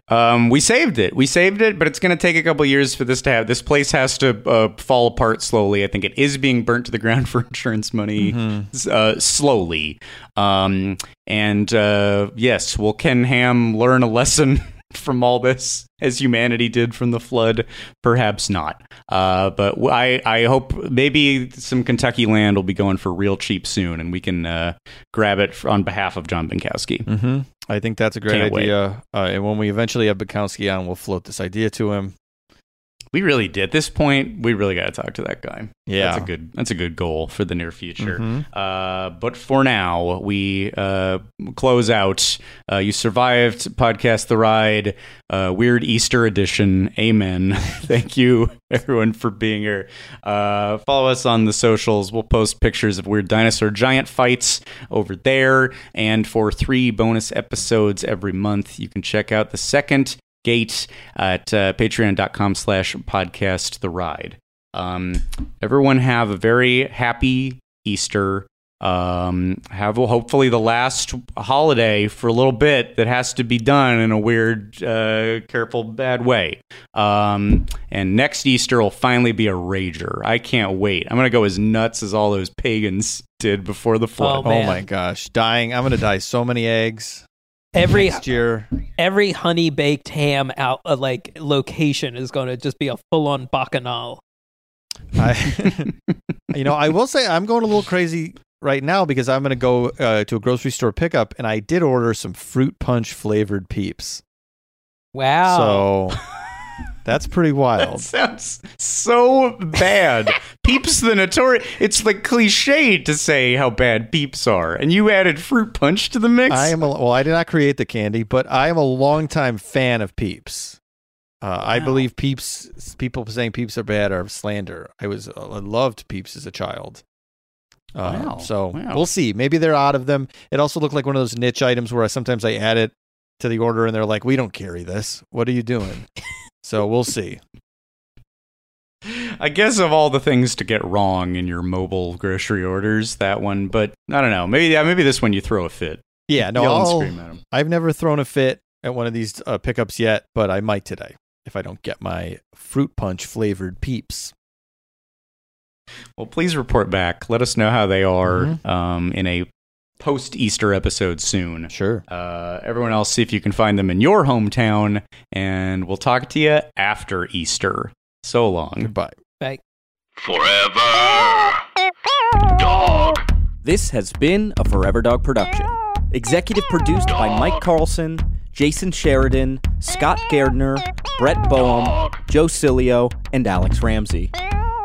um, we saved it. We saved it, but it's going to take a couple years for this to have. This place has to uh, fall apart slowly. I think it is being burnt to the <laughs> ground for insurance money mhm. uh, slowly. Um, and uh, yes, will Ken Ham learn a lesson <laughs> from all this as humanity did from the flood? Perhaps not. Uh, but I hope maybe some Kentucky land will be going for real cheap soon, and we can uh, grab it on behalf of Jon Binkowski. Mhm. I think that's a great Can't idea. Uh, and when we eventually have Binkowski on, we'll float this idea to him. We really did. At this point, we really got to talk to that guy. Yeah. that's a good. That's a good goal for the near future. Mhm. Uh, but for now, we uh, close out. Uh, you survived podcast the ride, uh, weird Easter edition. Amen. <laughs> Thank you everyone for being here. Uh, follow us on the socials. We'll post pictures of weird dinosaur giant fights over there. And for three bonus episodes every month, you can check out the second gate at uh, patreon.com slash podcast the ride. Um, everyone have a very happy easter. Um, have hopefully the last holiday for a little bit that has to be done in a weird uh, careful bad way. Um, and next easter will finally be a rager. I can't wait. I'm gonna go as nuts as all those pagans did before the flood. Oh, Oh my gosh, dying! I'm gonna dye so many eggs Every next year. every honey baked ham out uh, like location is going to just be a full on bacchanal. I, <laughs> you know, I will say I'm going a little crazy right now because I'm going to go uh, to a grocery store pickup, and I did order some fruit punch flavored peeps. Wow. So <laughs> That's pretty That wild. sounds so bad. <laughs> Peeps the notorious. It's the cliche to say how bad Peeps are, and you added fruit punch to the mix. I am a, well. I did not create the candy, but I am a longtime fan of Peeps. Uh, I believe Peeps. People saying Peeps are bad are slander. I was I loved Peeps as a child. Uh, Wow. So Wow. we'll see. Maybe they're out of them. It also looked like one of those niche items where I, sometimes I add it to the order and they're like, "We don't carry this. What are you doing?" so we'll see. <laughs> I guess of all the things to get wrong in your mobile grocery orders, that one. But I don't know. Maybe yeah, maybe this one you throw a fit. Yeah, no, I'll- scream at 'em. I've never thrown a fit at one of these uh, pickups yet, but I might today if I don't get my fruit punch flavored Peeps. Well, please report back. Let us know how they are Mhm. um, in a post Easter episode soon. Sure. Uh, everyone else, see if you can find them in your hometown, and we'll talk to you after Easter. So long. Goodbye. Bye. Forever. Dog. This has been a Forever Dog production. Executive produced by Mike Carlson, Jason Sheridan, Scott Gairdner, Brett Boehm, Joe Cilio, and Alex Ramsey.